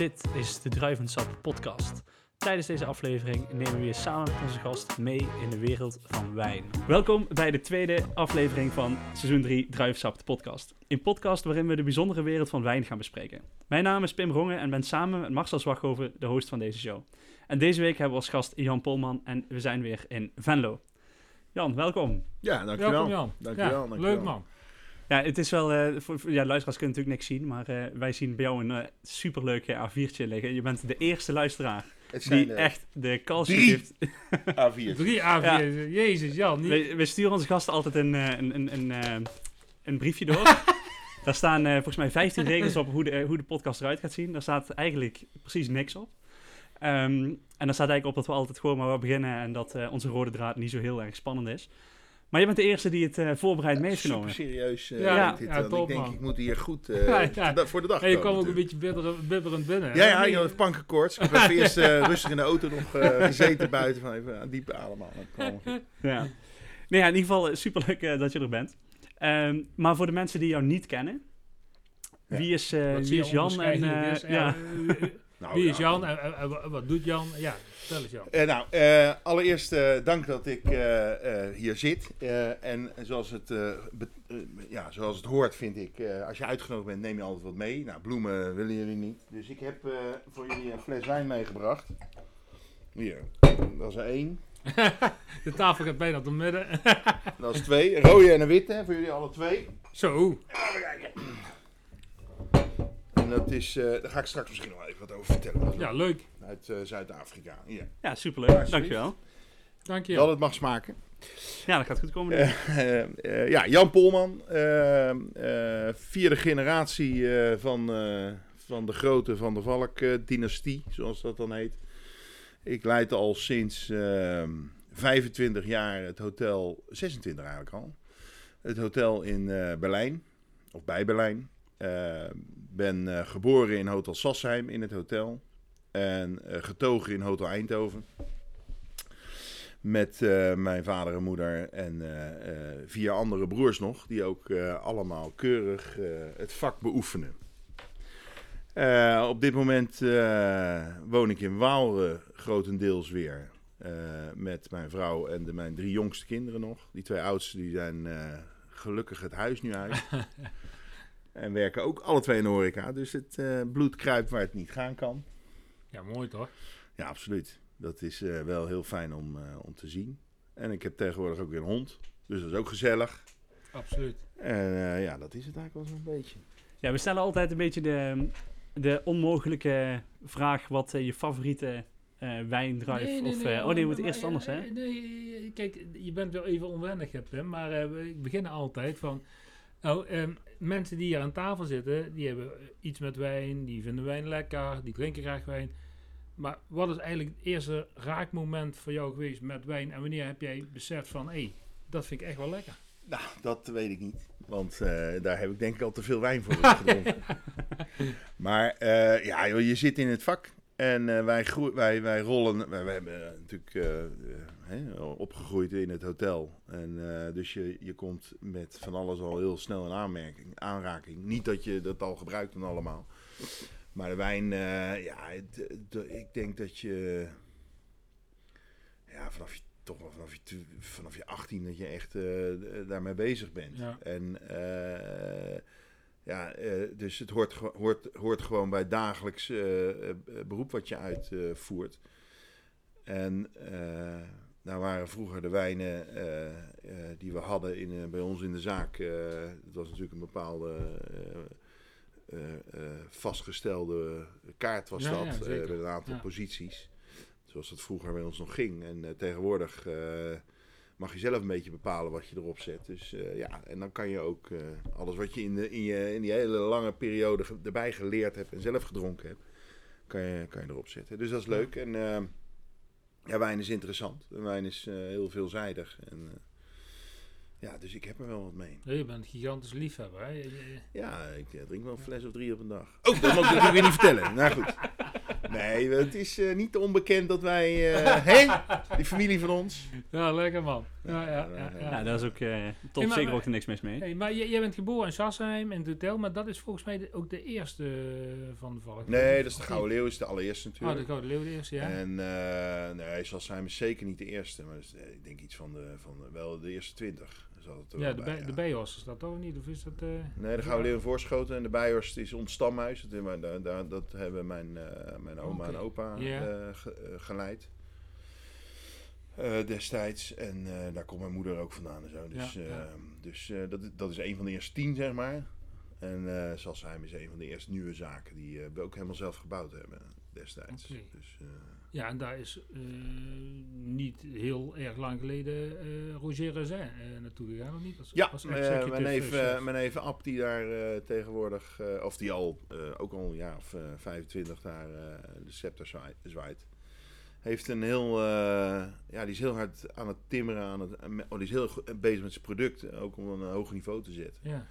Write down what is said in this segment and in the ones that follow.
Dit is de Druivensap podcast. Tijdens deze aflevering nemen we je samen met onze gast mee in de wereld van wijn. Welkom bij de tweede aflevering van seizoen 3 Druivensap de podcast. Een podcast waarin we de bijzondere wereld van wijn gaan bespreken. Mijn naam is Pim Rongen en ben samen met Marcel Zwaghoven de host van deze show. En deze week hebben we als gast Jan Polman en we zijn weer in Venlo. Jan, welkom. Ja, dankjewel. Welkom Jan. Dankjewel, ja, dankjewel. Leuk man. Ja, het is wel, eh, voor, voor- ja, luisteraars kunnen natuurlijk niks zien, maar eh, wij zien bij jou een eh, superleuk eh, A4'tje liggen. Je bent de eerste luisteraar Het zijn die echt de drie. heeft. A4's. Drie A4. Jezus Jan. Niet... We, we sturen onze gasten altijd een, eh, een, een, een, eh, een briefje door. Daar staan eh, volgens mij 15 regels op hoe de, hoe de podcast eruit gaat zien. Daar staat eigenlijk precies niks op. Ehm, en daar staat eigenlijk op dat we altijd gewoon maar wat beginnen en dat eh, onze rode draad niet zo heel erg spannend is. Maar je bent de eerste die het eh, voorbereid mee heeft Super genomen. serieus. eh, Ja, dit, ja, want top, ik denk, man. ik moet hier goed eh, Ja, ja. voor de- dag En je kwam ook een beetje bibber- bibberend binnen. Ja, ja, ik had pankenkoorts. Ik heb eerst eh, rustig in de auto nog eh, gezeten buiten. Van even aan diepe ademhalen. Ja. Nee, ja, in ieder geval super leuk dat je er bent. Ehm, maar voor de mensen die jou niet kennen, Ja. wie is, eh, wie Jan? En, eh, is. ja. Ja, Nou, Wie is ja. Jan en, en- en wa- wat doet Jan? Ja, vertel eens Jan. Eh, nou, eh, allereerst eh, dank dat ik hier zit. En zoals het, ja, zoals het hoort, vind ik, als je uitgenodigd bent, neem je altijd wat mee. Nou, bloemen willen jullie niet. Dus ik heb voor jullie een fles wijn meegebracht. Hier, dat is er één. De tafel gaat bijna tot midden. Dat is twee. Een rode en een witte, voor jullie alle twee. Zo. En dat is, eh, daar ga ik straks misschien nog even wat over vertellen. Ja, leuk. Uit eh, Zuid-Afrika. Ja. ja, superleuk. Dankjewel. Dank je. Dat het mag smaken. Ja, dat gaat goed komen. Eh, eh, ja, Jan Polman, vierde generatie eh, van, eh, van de grote Van der Valk-dynastie, zoals dat dan heet. Ik leid al sinds eh, 25 jaar het hotel, 26 eigenlijk al, het hotel in eh, Berlijn, of bij Berlijn. Ben eh, geboren in Hotel Sassheim in het hotel en eh, getogen in Hotel Eindhoven. Met eh, mijn vader en moeder en eh, vier andere broers nog, die ook allemaal keurig het vak beoefenen. Op dit moment woon ik in Waalre grotendeels weer. met mijn vrouw en de, mijn drie jongste kinderen nog. Die twee oudste die zijn gelukkig het huis nu uit. en werken ook alle twee in de horeca. Dus het bloed kruipt waar het niet gaan kan. Ja, mooi toch? Ja, absoluut. Dat is eh, wel heel fijn om, eh, om te zien. En ik heb tegenwoordig ook weer een hond. Dus dat is ook gezellig. Absoluut. En eh, ja, dat is het eigenlijk wel zo'n beetje. Ja, we stellen altijd een beetje de, de onmogelijke vraag wat je favoriete eh wijndruif of... eh, oh nee, we moeten eerst anders, hè? Nee, nee, kijk, je bent wel even onwennig, hè, Pim, maar eh, we beginnen altijd van... Nou, ehm, mensen die hier aan tafel zitten, die hebben iets met wijn, die vinden wijn lekker, die drinken graag wijn. Maar wat is eigenlijk het eerste raakmoment voor jou geweest met wijn en wanneer heb jij beseft van, hé, hey, dat vind ik echt wel lekker? Nou, dat weet ik niet. Want eh, daar heb ik denk ik al te veel wijn voor gedronken. maar eh, ja, joh, je zit in het vak. En eh, wij, wij, wij rollen. Wij, wij hebben natuurlijk hè, opgegroeid in het hotel. En eh, dus je, je komt met van alles al heel snel in aanmerking, aanraking. Niet dat je dat al gebruikt en allemaal. Maar de wijn, eh, ja, het- het- ik denk dat je. Ja, vanaf je toch wel vanaf je, vanaf je 18 dat je echt eh, daarmee bezig bent. Ja. En ja, dus het hoort, hoort, hoort gewoon bij het dagelijks beroep wat je uitvoert. en nou waren vroeger de wijnen eh, eh, die we hadden in, eh, bij ons in de zaak. dat was natuurlijk een bepaalde vastgestelde kaart was Ja, dat. ja, met een aantal Ja. posities. Zoals het vroeger bij ons nog ging. En tegenwoordig mag je zelf een beetje bepalen wat je erop zet. Dus ja, en dan kan je ook alles wat je in, de, in, je in die hele lange periode ge- erbij geleerd hebt en zelf gedronken hebt, kan je, kan je erop zetten. Dus dat is leuk. En eh, ja, wijn is interessant. Wijn is eh, heel veelzijdig. En, eh, ja, dus ik heb er wel wat mee. Ja, je bent een gigantisch liefhebber, hè? Je- je- Ja, ik eh, drink wel een fles of drie op een dag. Oh, dat mag ik natuurlijk weer niet vertellen. Nou goed. Nee, het is eh, niet onbekend dat wij... eh, hè? Die familie van ons. Ja, lekker man. Ja, ja, ja, Ja, ja. Ja, daar is ook uh, tot Hey, maar- zeker ook er niks mis mee. Hey, maar jij bent geboren in Sassheim, in het hotel, maar dat is volgens mij de- ook de eerste eh, van de valk. Nee, dat is de Gouden Leeuw, is de allereerste Oh, natuurlijk. de Gouden Leeuw de eerste, ja. En uh, nee, Sassheim is zeker niet de eerste, maar is, eh, ik denk iets van de, van de, wel de eerste twintig. Zat het er ja, wel de, bij, de Bijhorst is dat toch niet? Of is dat... eh, Nee, de Gouden Leeuw in Voorschoten en de Bijhorst is ons stamhuis. Dat, daar, daar, dat hebben mijn, eh, mijn oma en opa Ja. eh, ge- eh, geleid. Eh, destijds. En eh, daar komt mijn moeder ook vandaan en zo. Dus, Ja, eh, ja. dus eh, dat, is- dat is een van de eerste tien, zeg maar. En eh Sassheim is een van de eerste nieuwe zaken die eh, we ook helemaal zelf gebouwd hebben destijds. Dus, eh, Ja, en daar is eh, niet heel erg lang geleden eh, Roger Razin eh, naartoe gegaan, of niet? Als, Ja, als mijn, neef, mijn neef Ab, die daar tegenwoordig, of die al ook al een jaar of eh, 25 daar de scepter zwaait, heeft een heel, ja, die is heel hard aan het timmeren, aan het, oh, die is heel bezig met zijn product, ook om een hoog niveau te zetten. ja.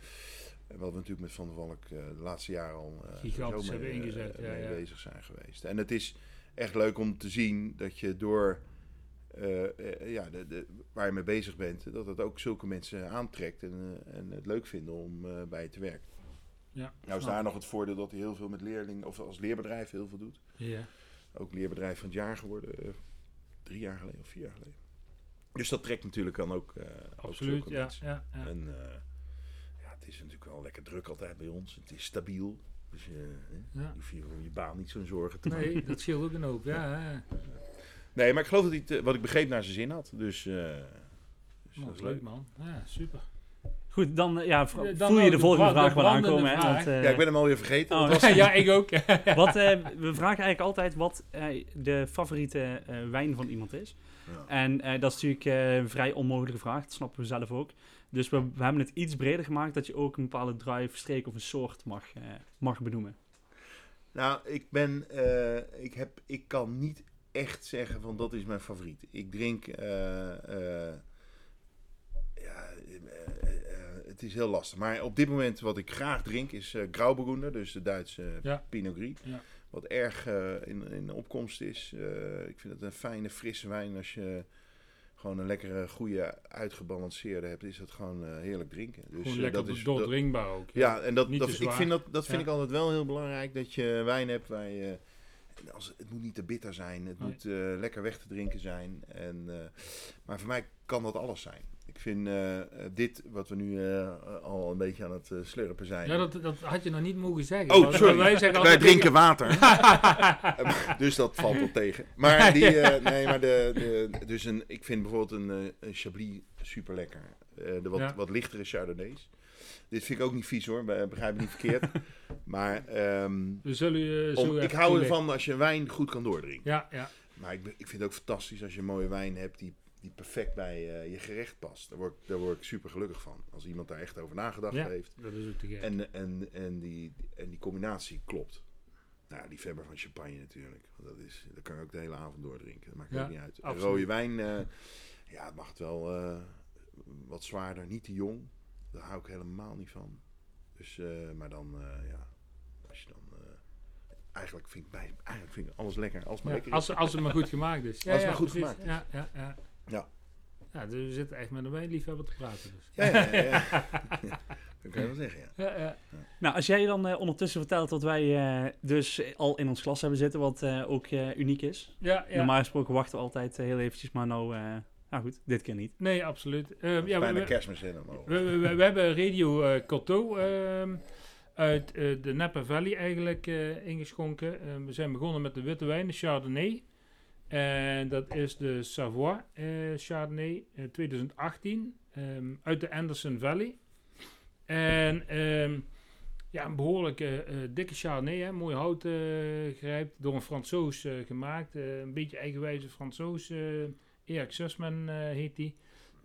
En Wat we natuurlijk met Van der Valk de laatste jaren al eh, Gigantisch sowieso hebben mee, ingezet, mee ja. bezig zijn geweest. En het is echt leuk om te zien dat je door eh, eh, ja, de, de, waar je mee bezig bent, dat het ook zulke mensen aantrekt en, eh, en het leuk vinden om bij je te werken. ja. Nou is daar nog het voordeel dat hij heel veel met leerlingen, of als leerbedrijf heel veel doet. Ja. Ook leerbedrijf van het jaar geworden, drie jaar geleden of vier jaar geleden. Dus dat trekt natuurlijk dan ook, ook Absoluut, zulke ja. mensen. ja, ja. En ja, het is natuurlijk wel lekker druk altijd bij ons. Het is stabiel. Dus je, hè, Ja. je hoeft je om je baan niet zo'n zorgen te maken. Nee, dat scheelt ook een hoop, ja. ja. Nee, maar ik geloof dat hij, het, eh, wat ik begreep, naar zijn zin had. Dus, eh, dus dat is leuk leuk. man. Ja, super. Goed, dan, eh, ja, dan voel je de de volgende vraag wel aankomen. Hè? Want, eh, Ja, ik ben hem alweer vergeten. Oh, was ja, ik ook. Wat, eh, we vragen eigenlijk altijd wat eh, de favoriete eh, wijn van iemand is. Ja. En eh, dat is natuurlijk eh, een vrij onmogelijke vraag, dat snappen we zelf ook. Dus we, we hebben het iets breder gemaakt dat je ook een bepaalde drive, streek of een soort mag, eh, mag benoemen. Nou, ik ben, eh, ik heb, ik kan niet echt zeggen van dat is mijn favoriet. Ik drink, eh, eh, ja, het is heel lastig. Maar op dit moment wat ik graag drink is eh Grauburgunder, dus de Duitse Ja. Pinot Gris. Ja. Wat erg eh, in, in opkomst is. Eh, ik vind het een fijne, frisse wijn. Als je gewoon een lekkere, goede, uitgebalanceerde hebt, is het gewoon eh, heerlijk drinken. Dus Gewoon eh, lekker dat is door dat- drinkbaar ook. ja, en dat, dat, ik vind dat, dat vind Ja. ik altijd wel heel belangrijk. Dat je wijn hebt waar je. Als, het moet niet te bitter zijn. Het Nee. moet eh, lekker weg te drinken zijn. En, maar voor mij kan dat alles zijn. Ik vind eh, eh, dit, wat we nu eh, al een beetje aan het slurpen zijn. Ja, dat, dat had je nog niet mogen zeggen. Oh, sorry. Wij, zeggen Wij drinken water. dus dat valt wel tegen. Maar, die, eh, nee, maar de, de, dus een, ik vind bijvoorbeeld een, eh, een Chablis super lekker. de wat, Ja. wat lichtere Chardonnays. Dit vind ik ook niet vies hoor, be- begrijp me niet verkeerd. Maar ehm, We zullen om, ik hou ervan als je wijn goed kan doordrinken. Ja, ja. Maar ik, ik vind het ook fantastisch als je een mooie wijn hebt die, die perfect bij eh, je gerecht past. Daar word, ik- daar word ik super gelukkig van. Als iemand daar echt over nagedacht Ja. heeft. Dat is ook te gek. En, en, en, die, en die combinatie klopt. Nou, die liefhebber van champagne natuurlijk. Want dat, is, dat kan ik ook de hele avond doordrinken. Dat maakt Ja, ook niet uit. Absoluut. rode wijn, eh, ja, het mag het wel eh, wat zwaarder. Niet te jong. Daar hou ik helemaal niet van. Dus, maar dan, ja, als je dan... eigenlijk, vind ik bij, eigenlijk vind ik alles lekker. Als maar Ja, lekker als, is. als het maar goed gemaakt is. Ja, Als het ja, maar goed precies. gemaakt is. Ja, ja, ja. Ja. Ja, dus we zitten echt met een wijnliefhebber te praten. Dus. Ja, ja, ja, ja. dat kan je wel zeggen, ja. Ja, ja. Nou, als jij dan eh, ondertussen vertelt dat wij eh, dus al in ons klas hebben zitten, wat eh, ook eh, uniek is. ja, ja. Normaal gesproken wachten we altijd heel eventjes, maar nou, eh, nou goed, dit keer niet. Nee, absoluut. Eh, is ja, we, bijna we, kerstmis in omhoog. we, we, we hebben Radio eh Coteau ehm, uit eh, de Napa Valley eigenlijk eh, ingeschonken. Eh, we zijn begonnen met de witte wijn, de Chardonnay. En dat is de Savoie eh, Chardonnay eh, 2018 ehm, uit de Anderson Valley. En ehm, ja, een behoorlijk eh, eh, dikke Chardonnay, hè, mooi hout eh grijpt, door een Fransoos eh, gemaakt. Eh, een beetje eigenwijze Fransoos, eh Erik Sussman eh, heet die.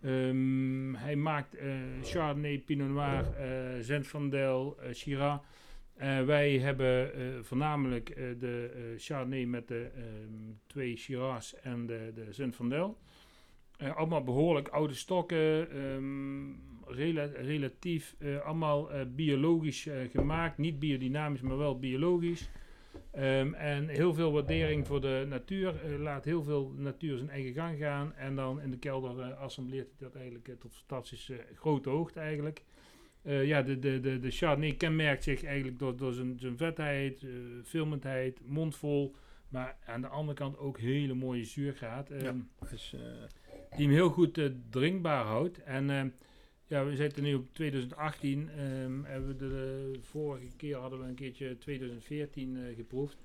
Ehm, hij maakt eh, Chardonnay, Pinot Noir, eh eh Shiraz. Eh, wij hebben eh, voornamelijk eh, de eh, Chardonnay met de ehm, twee Shiraz en de, de Zinfandel. Eh, allemaal behoorlijk oude stokken, ehm, rela- relatief eh, allemaal eh, biologisch eh, gemaakt. Niet biodynamisch, maar wel biologisch. Ehm, en heel veel waardering voor de natuur. eh, laat heel veel natuur zijn eigen gang gaan. En dan in de kelder eh, assembleert hij dat eigenlijk eh, tot fantastische grote hoogte eigenlijk. Eh, ja, de, de, de, de Chardonnay kenmerkt zich eigenlijk door, door zijn, zijn vetheid, eh filmendheid, mondvol. Maar aan de andere kant ook hele mooie zuurgraad. Ja. ehm, Dus, eh, die hem heel goed drinkbaar houdt. En ehm, ja, we zitten nu op 2018. ehm, hebben we de, de vorige keer hadden we een keertje 2014 eh, geproefd.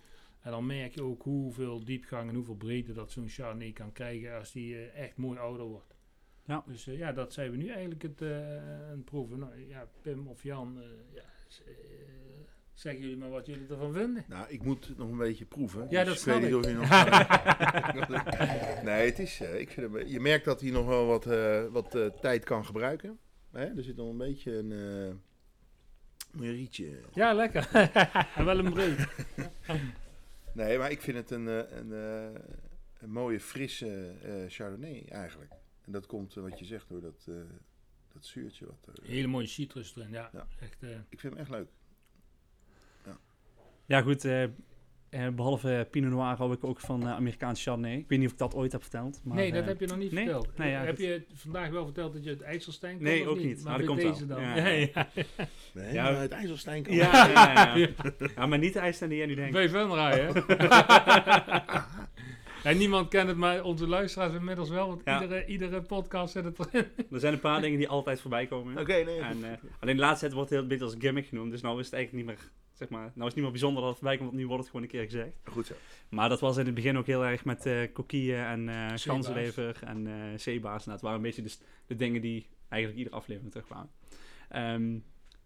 En dan merk je ook hoeveel diepgang en hoeveel breedte dat zo'n Chardonnay kan krijgen als die echt mooi ouder wordt. Ja. Dus eh, ja, dat zijn we nu eigenlijk het, eh, aan het proeven. Nou, ja, Pim of Jan, eh, ja, zeggen jullie maar wat jullie ervan vinden. nou, ik moet nog een beetje proeven. Ja, dus dat ik weet snap niet ik. of je nog... nee, het is... ik vind je merkt dat hij nog wel wat, eh, wat eh, tijd kan gebruiken. Hè? Er zit nog een beetje een... eh een rietje. Ja, lekker. en wel een breed. Nee, maar ik vind het een, eh, een, eh, een mooie, frisse eh, Chardonnay eigenlijk. En dat komt, eh, wat je zegt, door dat, eh, dat zuurtje. Wat er, Hele mooie citrus erin, ja. Ja. Echt, eh, ik vind hem echt leuk. Ja, goed. eh, eh, behalve Pinot Noir hou ik ook van eh, Amerikaanse Chardonnay. Ik weet niet of ik dat ooit heb verteld. Maar, nee, dat eh, heb je nog niet nee? verteld. Nee, ja, heb goed. je vandaag wel verteld dat je het IJsselstein kon, Nee, ook niet. Maar Maar dat komt deze wel. dan. Ja. Ja, ja. Nee, Ja. maar het IJsselstein kan Ja, ja, ja. ja, maar niet de ijs die jij nu denkt. Bij Venray, hè? en niemand kent het, maar onze luisteraars inmiddels wel. Want Ja. iedere, iedere podcast zit het erin. Er zijn een paar dingen die altijd voorbij komen. Oké, nee. En, eh, alleen de laatste tijd wordt het heel een beetje als gimmick genoemd. Dus nou is het eigenlijk niet meer, zeg maar, nou is het niet meer bijzonder dat het voorbij komt, want nu wordt het gewoon een keer gezegd. Goed zo. Maar dat was in het begin ook heel erg met eh kokieën en eh ganzenlever en eh zeebaars. Nou, het waren een beetje de, s- de dingen die eigenlijk iedere aflevering terugkwamen. Ehm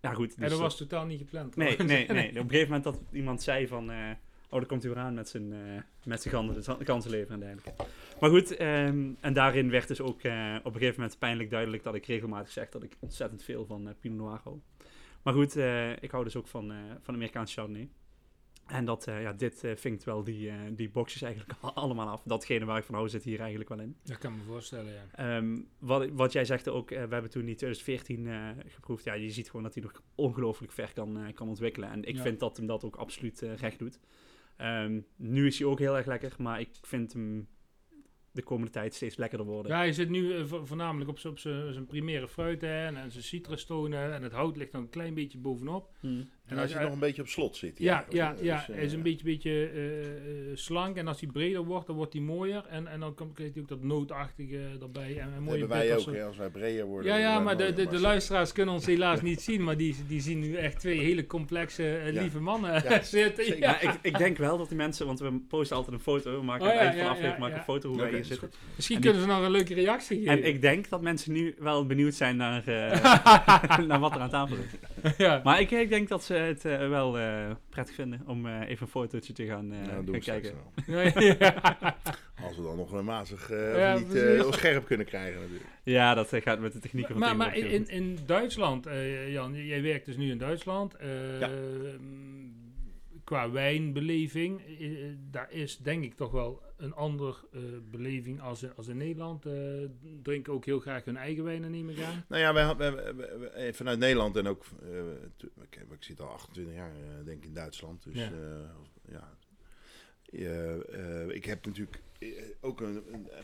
ja, goed. en dus dat dat- was totaal niet gepland. Nee, nee, nee. Op een gegeven moment dat iemand zei van... oh, daar komt hij weer aan met zijn, eh met zijn ganzenlever en dergelijke. Maar goed, ehm, en daarin werd dus ook eh, op een gegeven moment pijnlijk duidelijk... dat ik regelmatig zeg dat ik ontzettend veel van eh, Pinot Noir hou. Maar goed, ik hou dus ook van, van Amerikaanse Chardonnay. En dat, ja, dit vinkt wel die, die boxjes eigenlijk allemaal af. Datgene waar ik van hou zit hier eigenlijk wel in. Dat kan ik me voorstellen, ja. Ehm, wat, wat jij zegt ook, we hebben toen in 2014 eh, geproefd. Ja, je ziet gewoon dat hij nog ongelooflijk ver kan, kan ontwikkelen. En ik Ja. vind dat hem dat ook absoluut recht doet. Ehm, nu is hij ook heel erg lekker, maar ik vind hem de komende tijd steeds lekkerder worden. Ja, je zit nu eh, vo- voornamelijk op zijn primaire fruit hè, en, en zijn citrustonen. En het hout ligt dan een klein beetje bovenop. Hmm. En als je nog een beetje op slot zit. Ja, ja, hè. ja. Dus, eh, hij is een beetje, beetje eh, eh, slank. En als hij breder wordt, dan wordt hij mooier. En, en dan komt- hij ook dat nootachtige erbij. En een Dat mooie hebben wij ook, hè, als wij breder worden. Ja, ja, maar de, de, luisteraars kunnen ons helaas niet zien. Maar die, die zien nu echt twee hele complexe, eh, Ja. lieve mannen Ja, zitten. zeker. Ja. Ja, ik, ik denk wel dat die mensen, want we posten altijd een foto. We maken Oh ja, eind van ja, aflevering ja, maken een ja. foto hoe wij hier zitten. Misschien En kunnen ze nog een leuke reactie geven. En ik denk dat mensen nu wel benieuwd zijn naar, eh, naar wat er aan tafel is. ja. Maar ik, ik denk dat ze het eh, wel eh, prettig vinden om eh, even een fotootje te gaan, gaan kijken. wel. Ja, ja. Als we dan nog een mazig eh, Ja, of niet eh, scherp kunnen krijgen natuurlijk. Ja, dat gaat met de technieken van maar, in, in Duitsland, eh, Jan, jij werkt dus nu in Duitsland. eh, Ja. Qua wijnbeleving, daar is denk ik toch wel een andere eh, beleving als, in- als in Nederland. Eh, drinken ook heel graag hun eigen wijnen, neem ik aan. Nou ja, wij, wij- wij- vanuit Nederland en ook... eh, tu- ik, zit al 28 jaar eh, denk ik in Duitsland. Dus Ja. Eh, eh, ik heb natuurlijk eh, ook een,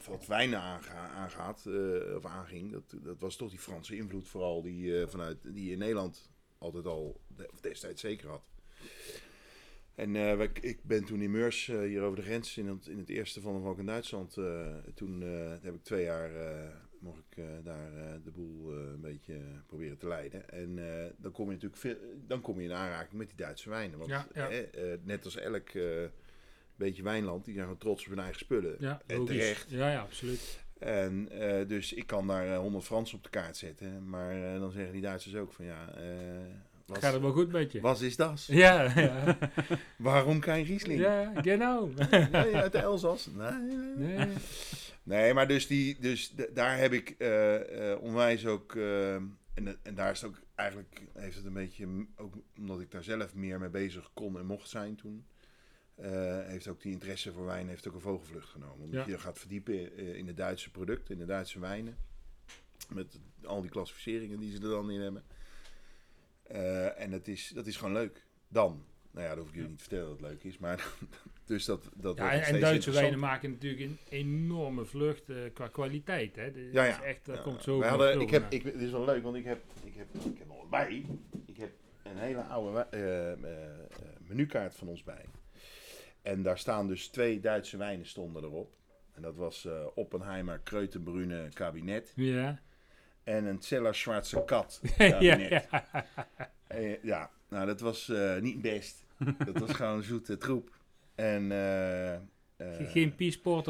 wat wijnen aanga, aangaat, eh, of aanging. Dat, dat was toch die Franse invloed vooral die, eh, vanuit, die in Nederland altijd al, of destijds zeker had. En eh, ik ben toen in Meurs, eh, hier over de grens, in het, in het eerste van ook in Duitsland. eh, toen heb ik twee jaar, mocht ik daar de boel een beetje proberen te leiden. En dan kom je natuurlijk veel, dan kom je in aanraking met die Duitse wijnen. Want Ja, ja. eh, net als elk beetje wijnland, die zijn gewoon trots op hun eigen spullen. Ja, en logisch. terecht. Ja, ja, absoluut. En dus ik kan daar eh, 100 Frans op de kaart zetten. Maar dan zeggen die Duitsers ook van ja, was, Gaat het wel goed met je? was is dat? Ja, ja. Waarom geen Riesling? ja, genau. Nee, uit de Elzas? Nee, nee, nee. Maar dus, die, dus daar heb ik eh, onwijs ook... eh, en, en daar is het ook eigenlijk... Heeft het een beetje... Ook omdat ik daar zelf meer mee bezig kon en mocht zijn toen... heeft ook die interesse voor wijn heeft ook een vogelvlucht genomen. Omdat Ja. je gaat verdiepen in, in de Duitse producten, in de Duitse wijnen. Met al die klassificeringen die ze er dan in hebben. Eh, en dat is, dat is gewoon leuk. Dan. Nou ja, dat hoef ik jullie niet te vertellen dat het leuk is. Maar dus dat, dat Ja, en, en Duitse wijnen maken natuurlijk een enorme vlucht eh, qua kwaliteit. Hè. Dat Ja, is ja. echt, dat Ja, komt zo hadden, ik heb, naar. ik, Dit is wel leuk, want ik heb, ik heb, ik heb nog bij. Ik heb een hele oude eh, menukaart van ons bij. En daar staan dus twee Duitse wijnen stonden erop. En dat was Oppenheimer Kreutenbrune Kabinet Ja. En een Zeller Schwarze Kat ja, ja. Eh, ja, nou dat was eh, niet best. dat was gewoon een zoete troep. En eh, eh, Geen Peaceport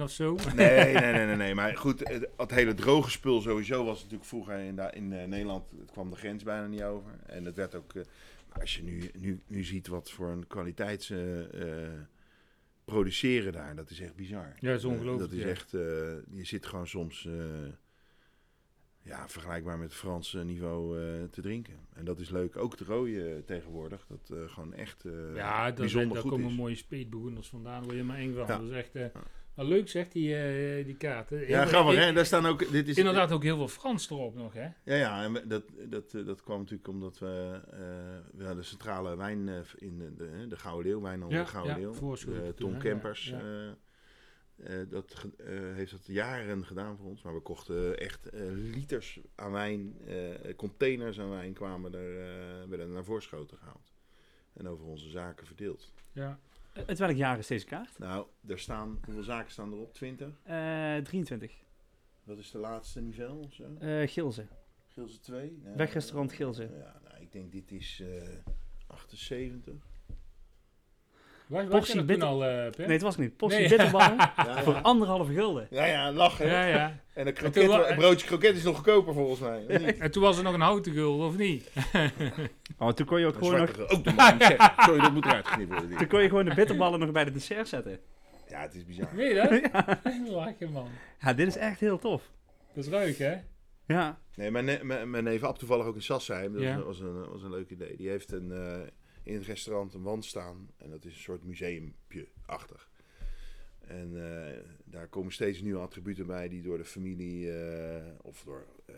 of zo. Nee, nee, nee, nee, nee. Maar goed, het, het hele droge spul sowieso was natuurlijk vroeger in, in Nederland. Het kwam de grens bijna niet over. En het werd ook. maar als je nu, nu, nu ziet wat voor een kwaliteits. eh, eh, produceren daar, dat is echt bizar. Ja, dat is ongelooflijk, dat is ja. echt. eh, je zit gewoon soms. eh, ja, vergelijkbaar met het Franse niveau eh, te drinken. En dat is leuk. Ook de rode eh, tegenwoordig. Dat eh, gewoon echt eh, Ja, dat, bijzonder daar goed komen is. mooie speedbegoeders vandaan. Word je maar eng van. Ja. Dat is echt... eh, maar leuk zegt die, eh, die kaarten. Heel Ja, grappig hè. Daar staan ook. Dit is, Inderdaad ook heel veel Frans erop nog, hè? Ja, ja en dat, dat, eh, dat kwam natuurlijk omdat we, eh, we hadden de centrale wijn eh, in de, de, de Gouden Leeuw, wijnhandel Ja, de Gouden ja, Leeuw. voorschoten Eh, toen, Tom Kempers ja, eh, dat, eh, heeft dat jaren gedaan voor ons. Maar we kochten echt eh, liters aan wijn, eh, containers aan wijn kwamen er, eh, werden naar voorschoten gehaald. En over onze zaken verdeeld. Ja. Uit welk jaar is deze kaart? Nou, er staan, hoeveel zaken staan erop? 20? Eh 23. Wat is de laatste niveau of zo? Eh Gilze. Gilze 2? Nou, Wegrestaurant Gilze. Ja, nou, ik denk dit is eh 78. Was, was je bitter- al, eh Pim? Nee, het was niet. Portie Nee. bitterballen Ja, voor ja. anderhalve gulden. Ja, ja, lachen. Ja, ja. En een, broodje kroket is nog goedkoper volgens mij. niet? En toen was er nog een houten gul, of niet? Oh, toen kon je ook Een gewoon nog, Ook zeg. Sorry, dat moet eruit toen kon je gewoon de bitterballen nog bij de dessert zetten. Ja, het is bizar. Weet je dat? Lachen, man. Ja, dit is echt heel tof. Dat is leuk, hè? Ja. Nee, mijn, ne- mijn, mijn neef Ab toevallig ook in Sassheim. Dat Ja. was, een, was een leuk idee. Die heeft een, eh, in het restaurant een wand staan. En dat is een soort museumpje-achtig. En eh, daar komen steeds nieuwe attributen bij die door de familie eh, of door eh,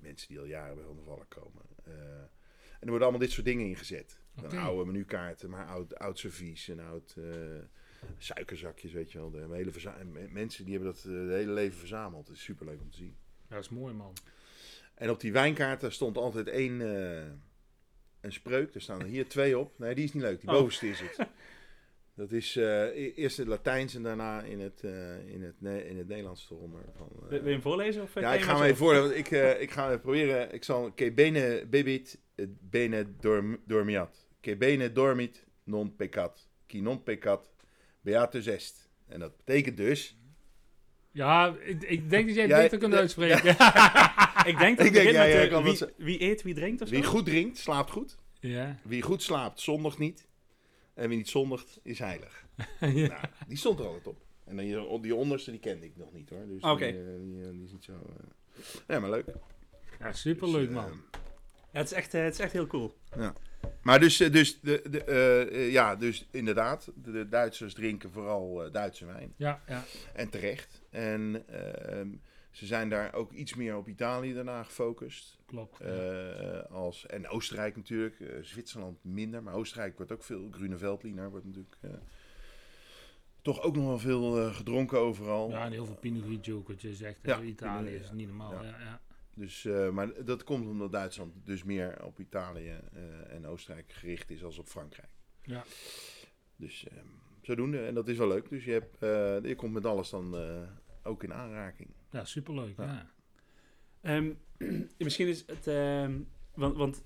mensen die al jaren bij Valk komen. en er worden allemaal dit soort dingen ingezet. Oké. oude menukaarten, maar oud, oud servies en oud suikerzakjes, weet je wel. De hele mensen die hebben dat de hele leven verzameld. Het is superleuk om te zien. Ja, dat is mooi, man. En op die wijnkaarten stond altijd één een spreuk. Er staan er hier twee op. Nee, die is niet leuk. Die Oh. bovenste is het. Dat is eh, e- eerst het Latijns en daarna in het, eh, in het, ne- in het Nederlands eronder. Van, eh, Wil wil je hem voorlezen? Of ja, ik ga hem even voorlezen. want Ik, eh, ik ga even proberen. Ik zal... Che bene bibit, bene dorm, dormiat. Che bene dormit, non peccat. Qui non peccat, beatus est. En dat betekent dus... Ja, ik, ik denk dat jij het beter kunt uitspreken. Ik denk dat Ik denk, ja, ja, eh, kan wie, dat wie eet, wie drinkt of zo. Wie goed drinkt, slaapt goed. Ja. Wie goed slaapt, zondigt niet. En wie niet zondigt, is heilig. ja. Nou, die stond er altijd op. En dan die, die onderste, die kende ik nog niet hoor. Dus Oké. die, eh, die, eh, die is niet zo... eh, Ja, maar leuk. Ja, superleuk, Dus, man. Ja, het is echt, het is echt heel cool. Maar dus, dus, de, de, ja, dus inderdaad, de, de Duitsers drinken vooral eh, Duitse wijn. Ja, ja. En terecht. En ehm, ze zijn daar ook iets meer op Italië daarna gefocust. Klopt. ja. Eh, als, en Oostenrijk natuurlijk. eh, Zwitserland minder. Maar Oostenrijk wordt ook veel. Grüne Veltliner wordt natuurlijk... eh, toch ook nog wel veel eh, gedronken overal. ja, en heel veel Pinot Grigio, je zegt. Ja, Italië Pinot, is ja. niet normaal. Ja. Ja. Dus, eh, maar dat komt omdat Duitsland dus meer op Italië eh, en Oostenrijk gericht is als op Frankrijk. Ja. Dus eh, zodoende. En dat is wel leuk. Dus je, hebt, eh, je komt met alles dan eh, ook in aanraking. Ja superleuk. Ja. Ja. Ehm, misschien is het... ehm, want, want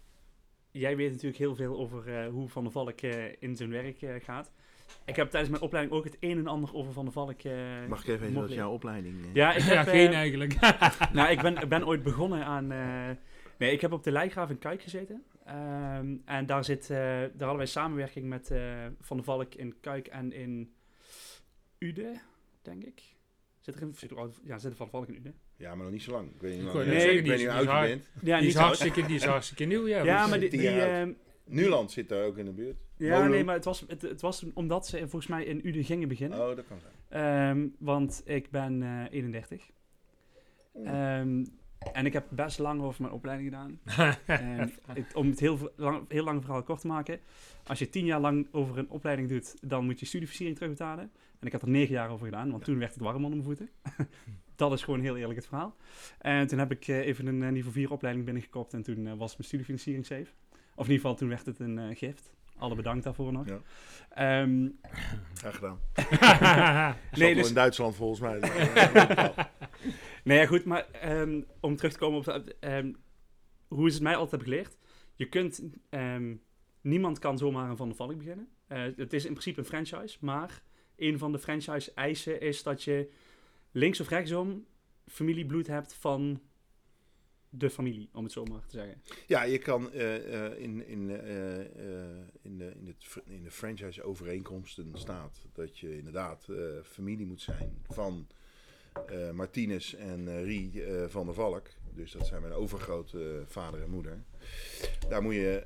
jij weet natuurlijk heel veel over eh, hoe Van der Valk eh, in zijn werk eh, gaat. Ik heb tijdens mijn opleiding ook het een en ander over Van der Valk eh, Mag ik even weten wat jouw opleiding is? Ja, ik heb, geen eigenlijk. nou, ik ben, ik ben ooit begonnen aan... eh, nee, ik heb op de Lijkgraaf in Kuik gezeten. Ehm, en daar, zit, eh, daar hadden wij samenwerking met eh, Van der Valk in Kuik en in Ude, denk ik. Zit er een, zit er, al- ja, zit er Van der Valk in Ude? Ja, maar nog niet zo lang. Ik weet niet, hoe oud je bent. Ja, die, is niet zo- hartstikke, die is hartstikke nieuw, ja. Ja, maar eh, die, die, ehm, Nuland zit daar ook in de buurt. ja, nee, maar het was, het, het was omdat ze volgens mij in Ude gingen beginnen. Oh, dat kan zijn. Ehm, want ik ben eh 31. Mm. Ehm, en ik heb best lang over mijn opleiding gedaan. het- om het heel, lang, heel lang verhaal kort te maken. Als je tien jaar lang over een opleiding doet, dan moet je studieversiering terugbetalen. En ik heb er negen jaar over gedaan, want toen werd het warm onder mijn voeten. dat is gewoon heel eerlijk het verhaal. En toen heb ik eh, even een eh, niveau 4 opleiding binnengekopt en toen eh, was mijn studiefinanciering safe. Of in ieder geval, toen werd het een eh, gift. Alle bedankt daarvoor nog. Ja. Ehm, Graag gedaan. nee, Nee, dus, in Duitsland volgens mij. Nee, ja, goed, maar ehm, om terug te komen op de- ehm, hoe is het mij altijd heb geleerd. Je kunt, ehm, niemand kan zomaar een Van de Valk beginnen. Eh, het is in principe een franchise, maar een van de franchise eisen is dat je links of rechtsom familiebloed hebt van de familie, om het zo maar te zeggen. Ja, je kan eh, eh, in, in, eh, in, de, in, het, in de franchise overeenkomsten staat dat je inderdaad familie moet zijn van Martinez en Rie van der Valk. Dus dat zijn mijn overgrote vader en moeder. Daar moet je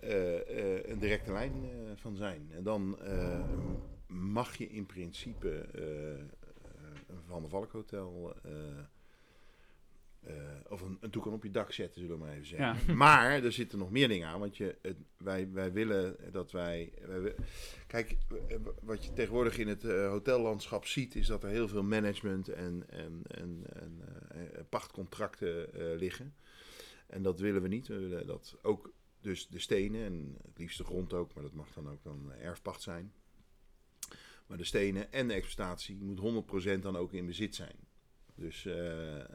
een directe lijn van zijn. En dan mag je in principe eh, eh, een Van der Valk hotel... eh, of een, een toekan op je dak zetten, zullen we maar even zeggen. Ja. Maar er zitten nog meer dingen aan. Want je, het, wij, wij willen dat wij, wij wi- Kijk, wat je tegenwoordig in het hotellandschap ziet, is dat er heel veel management en, en, en, en pachtcontracten liggen. En dat willen we niet. We willen dat ook dus de stenen, en het liefst de grond ook, maar dat mag dan ook dan erfpacht zijn. Maar de stenen en de exploitatie moet 100% dan ook in bezit zijn. Dus, eh, eh,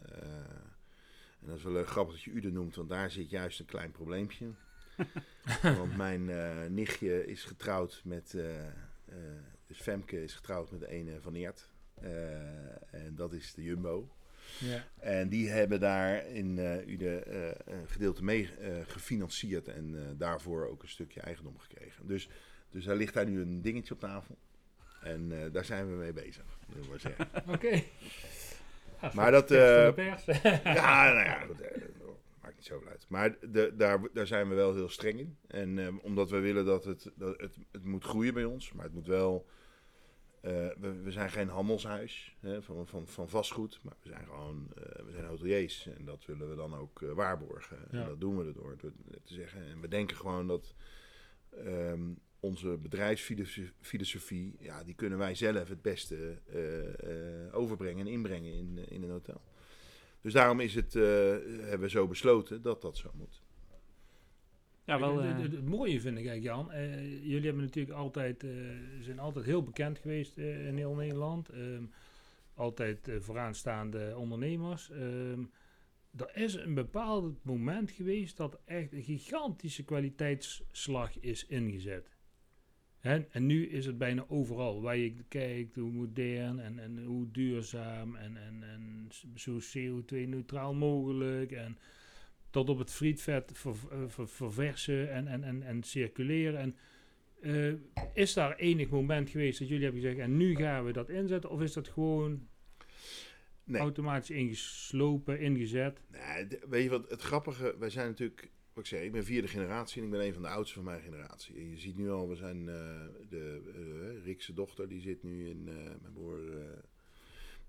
en dat is wel grappig dat je Uden noemt, want daar zit juist een klein probleempje. want mijn eh, nichtje is getrouwd met, dus Femke is getrouwd met de ene van Eert. En dat is de Jumbo. ja. En die hebben daar in Uden eh, een gedeelte mee gefinancierd en daarvoor ook een stukje eigendom gekregen. Dus, dus daar ligt daar nu een dingetje op tafel. En eh, daar zijn we mee bezig, wil ik maar zeggen. Oké. Ja, Maar dat, eh. Ja, nou ja, eh, maakt niet zoveel uit. Maar de, daar, daar zijn we wel heel streng in. En omdat we willen dat het, dat het, het moet groeien bij ons, maar het moet wel. we, we zijn geen handelshuis hè, van, van, van vastgoed, maar we zijn gewoon we zijn hoteliers. En dat willen we dan ook waarborgen. Ja. En dat doen we erdoor door te zeggen. En we denken gewoon dat ehm, onze bedrijfsfilosofie, ja, die kunnen wij zelf het beste eh, eh, overbrengen en inbrengen in, eh, in een hotel. Dus daarom is het, eh, hebben we zo besloten dat dat zo moet. Ja, wel... het, eh, het- het mooie vind ik eigenlijk, Jan. eh, jullie hebben natuurlijk altijd, eh, zijn altijd heel bekend geweest in heel Nederland. Ehm, altijd vooraanstaande ondernemers. Ehm, er is een bepaald moment geweest dat echt een gigantische kwaliteitsslag is ingezet. Hè? En nu is het bijna overal. Waar je kijkt, hoe modern en, en hoe duurzaam en, en, en zo CO2-neutraal mogelijk. En tot op het frietvet ver, eh, ver- verversen en, en, en, en circuleren. En, eh, is daar enig moment geweest dat jullie hebben gezegd, en nu gaan we dat inzetten? Of is dat gewoon Nee. automatisch ingeslopen, ingezet? Nee, weet je wat het grappige, wij zijn natuurlijk, ik zeg, ik ben vierde generatie en ik ben een van de oudsten van mijn generatie. En je ziet nu al, we zijn eh, de eh Rikse dochter, die zit nu in, eh, mijn broer, eh,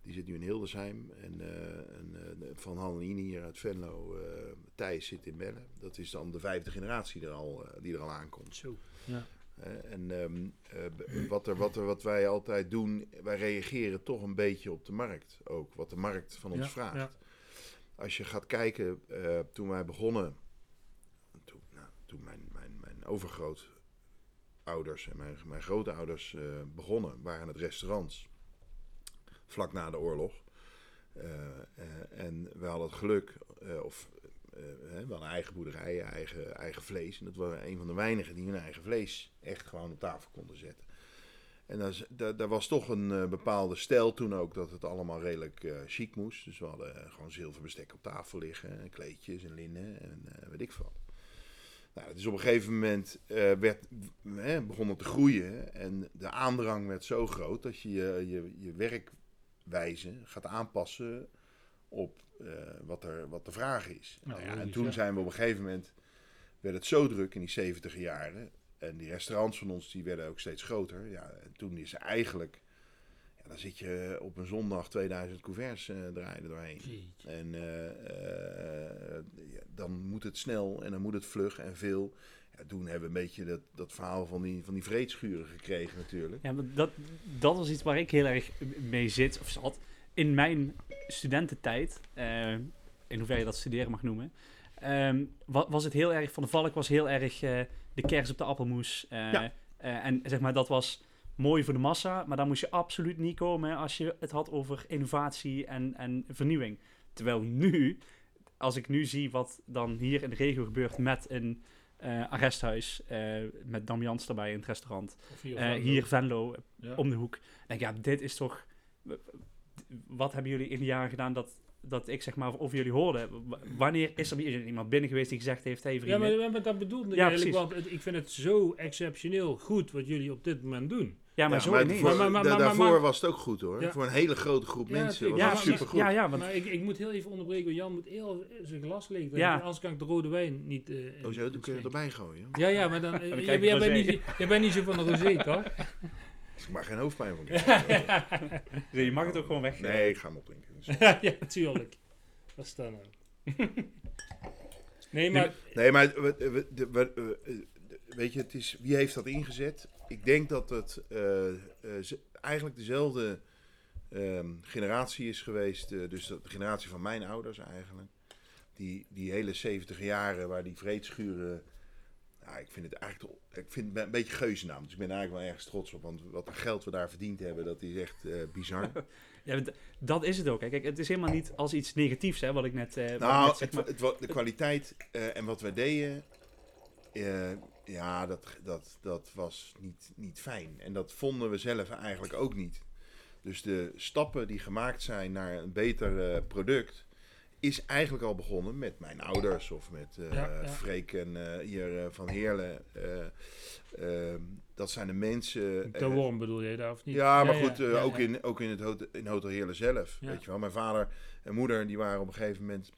die zit nu in Hildesheim. En, eh, en eh, Van Hannelien hier uit Venlo, eh Thijs zit in Bellen. Dat is dan de vijfde generatie er al, eh, die er al aankomt. Zo. Ja. Eh, en ehm, eh, wat, er, wat, er, wat wij altijd doen, wij reageren toch een beetje op de markt ook. Wat de markt van ons Ja, vraagt. ja. Als je gaat kijken, eh, toen wij begonnen, toen, mijn, mijn, mijn overgrootouders en mijn, mijn grootouders eh, begonnen, waren het restaurants. Vlak na de oorlog. Eh, eh, en we hadden het geluk, of we hadden eigen boerderijen, eigen, eigen vlees. En dat waren een van de weinigen die hun eigen vlees echt gewoon op tafel konden zetten. En daar, daar, was toch een bepaalde stijl toen ook dat het allemaal redelijk eh, chic moest. Dus we hadden eh, gewoon zilverbestek op tafel liggen, en kleedjes en linnen en weet ik veel. Nou, het is op een gegeven moment eh, werd, hè, begon het te groeien en de aandrang werd zo groot dat je je, je, je werkwijze gaat aanpassen op eh, wat, er, wat de vraag is. Nou, Nou ja, en toen zijn we op een gegeven moment, werd het zo druk in die 70 jaren. En die restaurants van ons die werden ook steeds groter. Ja, en toen is eigenlijk Ja, dan zit je op een zondag 2000 couverts eh, draaien doorheen. Jeetje. En eh, eh, dan moet het snel en dan moet het vlug en veel. Ja, toen hebben we een beetje dat, dat verhaal van die, van die vreedschuren gekregen natuurlijk. Ja, maar dat, dat was iets waar ik heel erg mee zit, of zat, in mijn studententijd. in hoeverre je dat studeren mag noemen. ehm, wa- was het heel erg, Van de Valk was heel erg de kers op de appelmoes. Ja. en zeg maar, dat was mooi voor de massa, maar daar moest je absoluut niet komen als je het had over innovatie en, en vernieuwing. Terwijl nu, als ik nu zie wat dan hier in de regio gebeurt met een eh, arresthuis, eh, met Damians erbij in het restaurant. Hier, Eh, of hier Venlo, Ja. om de hoek. denk ik, ja, dit is toch... Wat hebben jullie in de jaren gedaan dat, dat ik zeg maar over jullie hoorde? W- Wanneer is er weer iemand binnen geweest die gezegd heeft... Hey, Ja, vrienden, maar, maar dat bedoelde ik Ja, eigenlijk, precies. want het- ik vind het zo exceptioneel goed wat jullie op dit moment doen. ja, maar Ja, zo maar Maar- maar- maar- da- maar- daarvoor maar- was het ook goed hoor. Ja. Voor een hele grote groep Ja, mensen was ja, het precies. supergoed. Ja, ja, want maar ik, ik moet heel even onderbreken, want Jan moet heel zijn glas leeg drinken, Ja. anders kan ik de rode wijn niet... eh, Oh zo, dan kun je erbij gooien. Ja, ja, maar dan... je bent niet, jij bent niet zo van de rosé, toch? Ik maar geen hoofdpijn van krijg. je mag het ook gewoon weg. Nee, ik ga hem opdrinken. Dus- ja, natuurlijk. Wat is dat nou? nee, maar... Nee, maar we- we- de- we- we- eh, weet je, het is, wie heeft dat ingezet? Ik denk dat het eh, eh, eigenlijk dezelfde ehm, generatie is geweest. eh, dus de generatie van mijn ouders eigenlijk. Die, die hele 70 jaren waar die vreedschuren... Nou, ik vind het eigenlijk ik vind het een beetje geuzennaam. Dus ik ben eigenlijk wel ergens trots op. Want wat geld we daar verdiend hebben, dat is echt eh, bizar. Ja, dat is het ook. hè. Kijk, het is helemaal niet als iets negatiefs, hè, wat ik net, eh ik Nou, net zeg. het, Maar, het de kwaliteit eh, en wat wij deden, ja, dat, dat, dat was niet, niet fijn. En dat vonden we zelf eigenlijk ook niet. Dus de stappen die gemaakt zijn naar een beter product, is eigenlijk al begonnen met mijn ouders of met Ja, ja. Freek en eh, hier eh, van Heerlen. Dat zijn de mensen. De worm bedoel je daar, of niet? ja, maar goed, ook. In, ook in het hotel, in Hotel Heerlen zelf. Weet je wel. Mijn vader en moeder die waren op een gegeven moment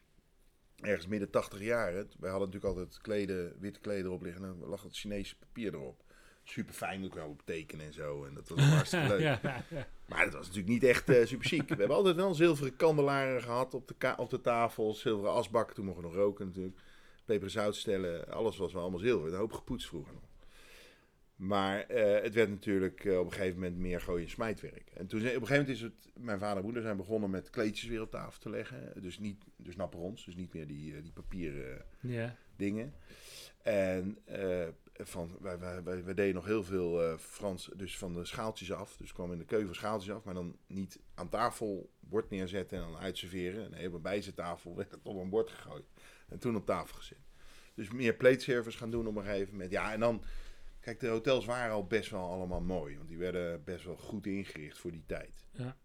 ergens midden 80 jaar. Wij hadden natuurlijk altijd kleden, witte kleden erop liggen. En dan lag het Chinese papier erop. Super fijn, ook wel op tekenen en zo. En dat was hartstikke leuk. ja, ja, ja. Maar dat was natuurlijk niet echt eh, super chic. We hebben altijd wel zilveren kandelaren gehad op de, ka- op de tafel. Zilveren asbak, toen mochten we nog roken natuurlijk. Peper en zout stellen, alles was wel allemaal zilver. Een hoop gepoetst vroeger nog. Maar eh, het werd natuurlijk eh, op een gegeven moment meer gooien en smijtwerk. En toen, op een gegeven moment is het, mijn vader en moeder zijn begonnen met kleedjes weer op tafel te leggen. Dus niet, dus napperons, dus niet meer die, die papieren dingen. En van, wij, wij, wij, deden nog heel veel eh, Frans, dus van de schaaltjes af. Dus kwam in de keuken schaaltjes af, maar dan niet aan tafel bord neerzetten en dan uitserveren. Nee, op een bijzettafel werd het op een bord gegooid. En toen op tafel gezet. Dus meer plateservice gaan doen op een gegeven moment. Ja, en dan, kijk, de hotels waren al best wel allemaal mooi. Want die werden best wel goed ingericht voor die tijd. Ja.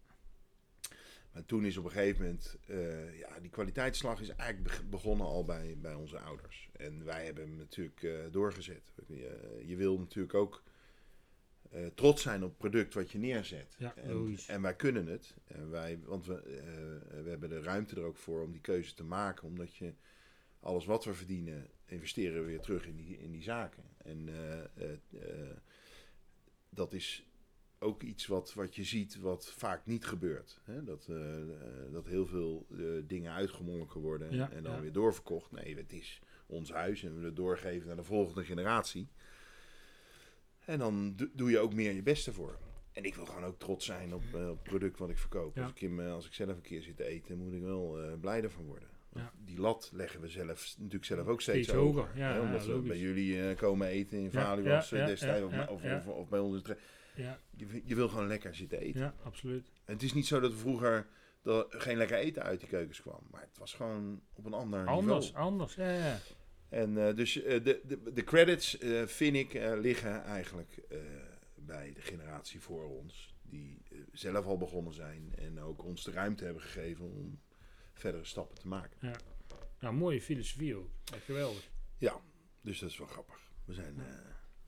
Toen is op een gegeven moment, eh, ja, die kwaliteitsslag is eigenlijk beg- begonnen al bij, bij onze ouders. En wij hebben hem natuurlijk eh, doorgezet. Je, je wil natuurlijk ook eh, trots zijn op het product wat je neerzet. Ja, en, en wij kunnen het. En wij, want we, eh, we hebben de ruimte er ook voor om die keuze te maken. Omdat je alles wat we verdienen, investeren we weer terug in die, in die zaken. En eh, eh, eh, dat is ook iets wat, wat je ziet wat vaak niet gebeurt. Hè? Dat, eh, eh, dat heel veel eh, dingen uitgemolken worden Ja, en dan ja. weer doorverkocht. Nee, het is ons huis en we het doorgeven naar de volgende generatie. En dan do- doe je ook meer je beste voor. En ik wil gewoon ook trots zijn op, op het product wat ik verkoop. Ja. Als, ik als ik zelf een keer zit te eten, moet ik wel eh, blij ervan worden. Ja. Die lat leggen we zelf natuurlijk zelf ook steeds, hoger. hoger, ja, hè, ja, omdat we bij jullie komen eten in Valuwas destijds of. Of, of bij ons. Ja, Je, je wil gewoon lekker zitten eten. ja, absoluut. En het is niet zo dat we vroeger dat er geen lekker eten uit die keukens kwam. Maar het was gewoon op een ander Anders, niveau. anders. Ja, ja. En eh, dus eh, de, de, de credits, eh, vind ik, liggen eigenlijk bij de generatie voor ons. Die zelf al begonnen zijn en ook ons de ruimte hebben gegeven om verdere stappen te maken. Nou, mooie filosofie ook. Geweldig. Dus dat is wel grappig. We zijn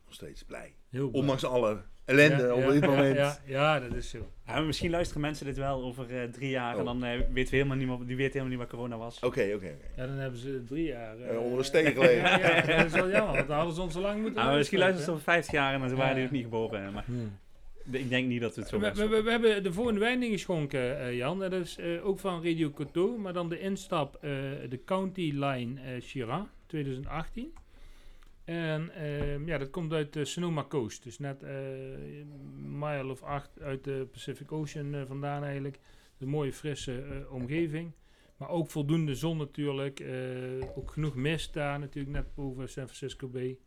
nog steeds blij. Heel blij. Ondanks alle ellende Ja, op ja, dit moment. Ja, ja, dat is zo. Maar misschien luisteren mensen dit wel over eh, drie jaar en Oh. dan eh, weten we helemaal niet meer, die weten helemaal niet wat corona was. Oké, oké, oké. Ja, dan hebben ze drie jaar... eh, Eh, onder een steen gelegen. Ja, ja, dat is wel jammer, want dan hadden ze ons zo lang moeten Nou, misschien luisteren ze over 50 jaar en dan waren die ja. ook niet geboren. Maar Hmm. Ik denk niet dat we het zo We, we, we, we hebben de volgende wijn ingeschonken, eh, Jan. Dat is eh, ook van Radio Coteau, maar dan de instap, eh, de County Line eh Shiraz 2018. En ehm, ja, dat komt uit de Sonoma Coast. Dus net eh, een mile of acht uit de Pacific Ocean eh, vandaan eigenlijk. Een mooie frisse eh, omgeving. Maar ook voldoende zon natuurlijk. eh, ook genoeg mist daar natuurlijk, net boven San Francisco Bay.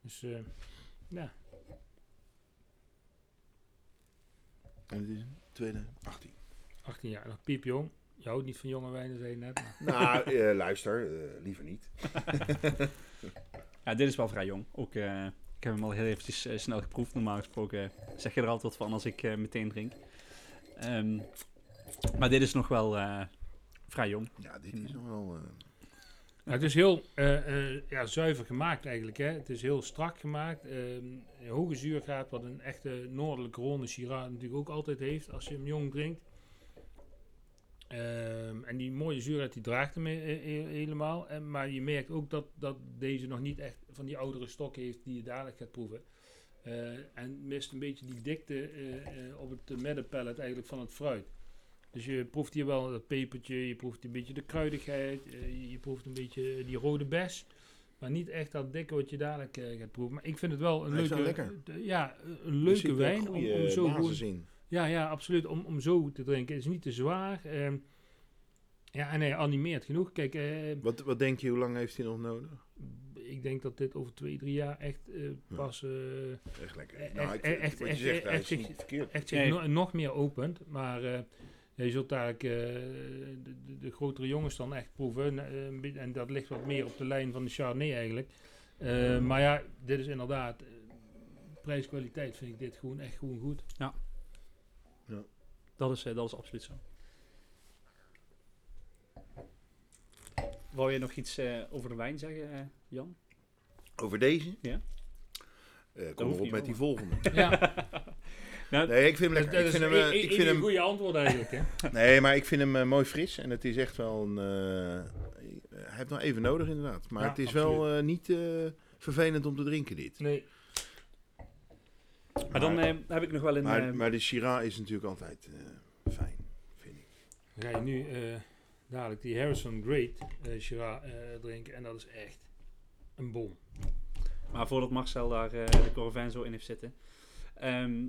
Dus eh, ja, En het is een tweede 18. 18 jaar. Nog piepjong. Je houdt niet van jonge wijnen, zei je net. maar- Nou, eh, luister, eh, liever niet. Ja, dit is wel vrij jong. Ook, eh, ik heb hem al heel eventjes eh, snel geproefd. Normaal gesproken zeg je er altijd wat van als ik eh, meteen drink. Ehm, maar dit is nog wel eh, vrij jong. Ja, dit is nog wel... eh, Nou, het is heel eh, eh, ja, zuiver gemaakt eigenlijk. Hè. Het is heel strak gemaakt. ehm, een hoge zuurgraad, wat een echte noordelijke ronde Shiraz natuurlijk ook altijd heeft als je hem jong drinkt. Ehm, en die mooie zuurheid die draagt hem he- he- helemaal. En, maar je merkt ook dat, dat deze nog niet echt van die oudere stokken heeft die je dadelijk gaat proeven. Eh, en mist een beetje die dikte eh, eh, op het middenpallet eigenlijk van het fruit. Dus je proeft hier wel dat pepertje, je proeft een beetje de kruidigheid, je, proeft een beetje die rode bes. Maar niet echt dat dikke wat je dadelijk gaat proeven. Maar ik vind het wel een Hij leuke, ja, een er leuke wijn om, zo basis gewoon, in. Ja, ja, absoluut. Om, om zo te drinken. Het is niet te zwaar. ehm, ja, en hij animeert genoeg. Kijk, eh, Wat, wat denk je, hoe lang heeft hij nog nodig? ik denk dat dit over twee, drie jaar echt eh, pas eh, Echt lekker. Echt- nou, ik, echt- echt- wat je echt- zegt, echt- is niet verkeerd. echt zich Nee. no- nog meer opent. Maar eh, ja, je zult eigenlijk eh, de, de, de grotere jongens dan echt proeven. Een beetje- en dat ligt wat meer op de lijn van de Chardonnay eigenlijk. Eh, maar ja, dit is inderdaad... Prijs-kwaliteit vind ik dit gewoon echt gewoon goed. Dat is, eh, dat is absoluut zo. Wou je nog iets eh, over de wijn zeggen, eh, Jan? Over deze? Ja. Eh, hoeft kom niet, met die volgende. Ja, Nou, Nee, ik vind hem dat, lekker. Ik is vind hem, ik een vind hem, goede antwoord eigenlijk. Hè? nee, maar ik vind hem mooi fris. En het is echt wel een... eh, hij heeft nog even nodig inderdaad. Maar Ja, het is wel eh, niet eh, vervelend om te drinken dit. Nee. Maar dan eh, heb ik nog wel een... Maar, eh, maar de Shiraz is natuurlijk altijd eh, fijn, vind ik. Dan ga je nu eh, dadelijk die Harrison Great eh Shiraz eh, drinken. En dat is echt een bom. Maar voordat Marcel daar eh, de Corvain zo in heeft zitten. ehm,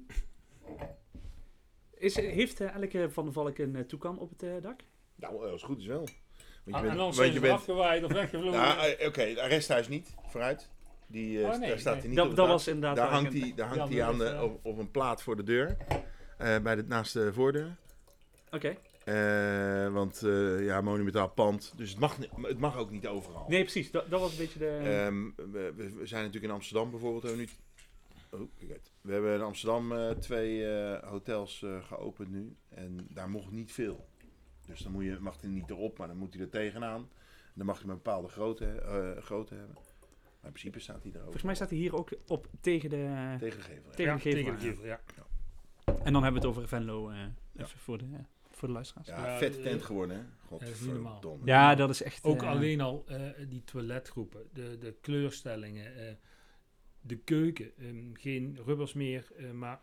is, heeft eh, elke Van de Valk een eh, toekan op het eh, dak? Nou, als het goed is wel. Want je Ah, bent, en want zijn je ze bent afgewaaid of weggevlogen. Ja, eh, Oké, de resthuis niet. Vooruit. Die, eh, Oh, nee, daar staat nee. hij niet Dat, op het dat dak. was inderdaad... Daar hangt hij, daar hangt hij aan de, dat, eh, op, op een plaat voor de deur. eh, bij de, naast de voordeur. Oké. Eh, want eh, ja, monumentaal pand. Dus het mag, het mag ook niet overal. Nee, precies. Dat, dat was een beetje de... Ehm, we, zijn natuurlijk in Amsterdam bijvoorbeeld. Hebben we, nu, oh, kijk uit. we hebben in Amsterdam eh, twee eh, hotels eh, geopend nu. En daar mocht niet veel. Dus dan moet je, mag hij niet erop, maar dan moet hij er tegenaan. Dan mag hij een bepaalde grootte, eh, grootte hebben. Maar in principe staat hij er ook Volgens mij staat hij hier ook op tegen de... tegen de gevel. ja. tegen ja, de gevel tegen aan, de gevel, ja. En dan hebben we het over Venlo, eh, Ja. even voor de, voor de luisteraars. Ja, Ja, Ja, vette eh, tent geworden, hè? Godverdomme. dat is echt... Ook eh, alleen al eh, die toiletgroepen, de, de kleurstellingen, eh, de keuken. ehm, geen rubbers meer, eh, maar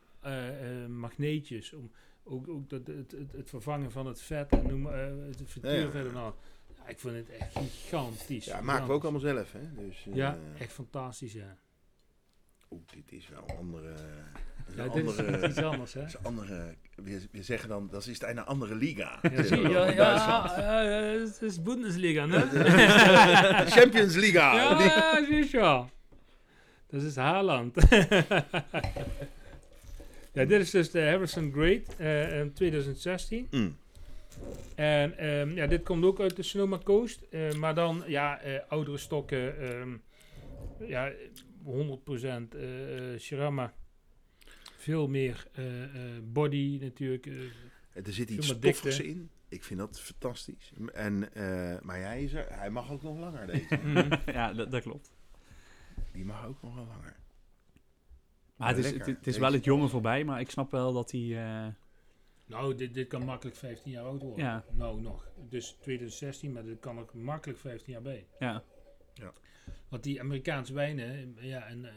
magneetjes. Om, ook ook dat, het, het, het vervangen van het vet en noem, maar, eh, het frituurvet Ja, ja. Ik vind het echt gigantisch. Ja, maken we ook allemaal zelf, hè? Dus, eh, Ja, echt fantastisch, ja. Oeh, dit is wel een andere... een ja dit is andere, iets anders, hè. is andere... We, we zeggen dan, dat is een andere liga. Ja, zie je, ja, ja, Duitsland. ja, ja, het is Bundesliga? De Champions Liga. Ja, ja, sicher. Dat is Haaland. ja, dit is dus de Harrison Great eh, in 2016. Mm. En ehm, ja, dit komt ook uit de Sonoma Coast. eh, maar dan, ja, eh, oudere stokken. ehm, ja, 100% eh eh Shirama. Veel meer eh, eh, body natuurlijk. Er zit iets stoffigs in. Ik vind dat fantastisch. En, eh, maar hij, is er, hij mag ook nog langer, deze. Mhm. ja, dat, dat klopt. Die mag ook nog wel langer. Maar het is, het, het is wel het jonge voorbij, maar ik snap wel dat hij... eh, Nou, dit, dit kan makkelijk 15 jaar oud worden. Ja. Nou, nog. Dus 2016, maar dit kan ook makkelijk 15 jaar bij. ja, Want die Amerikaanse wijnen, ja, en eh,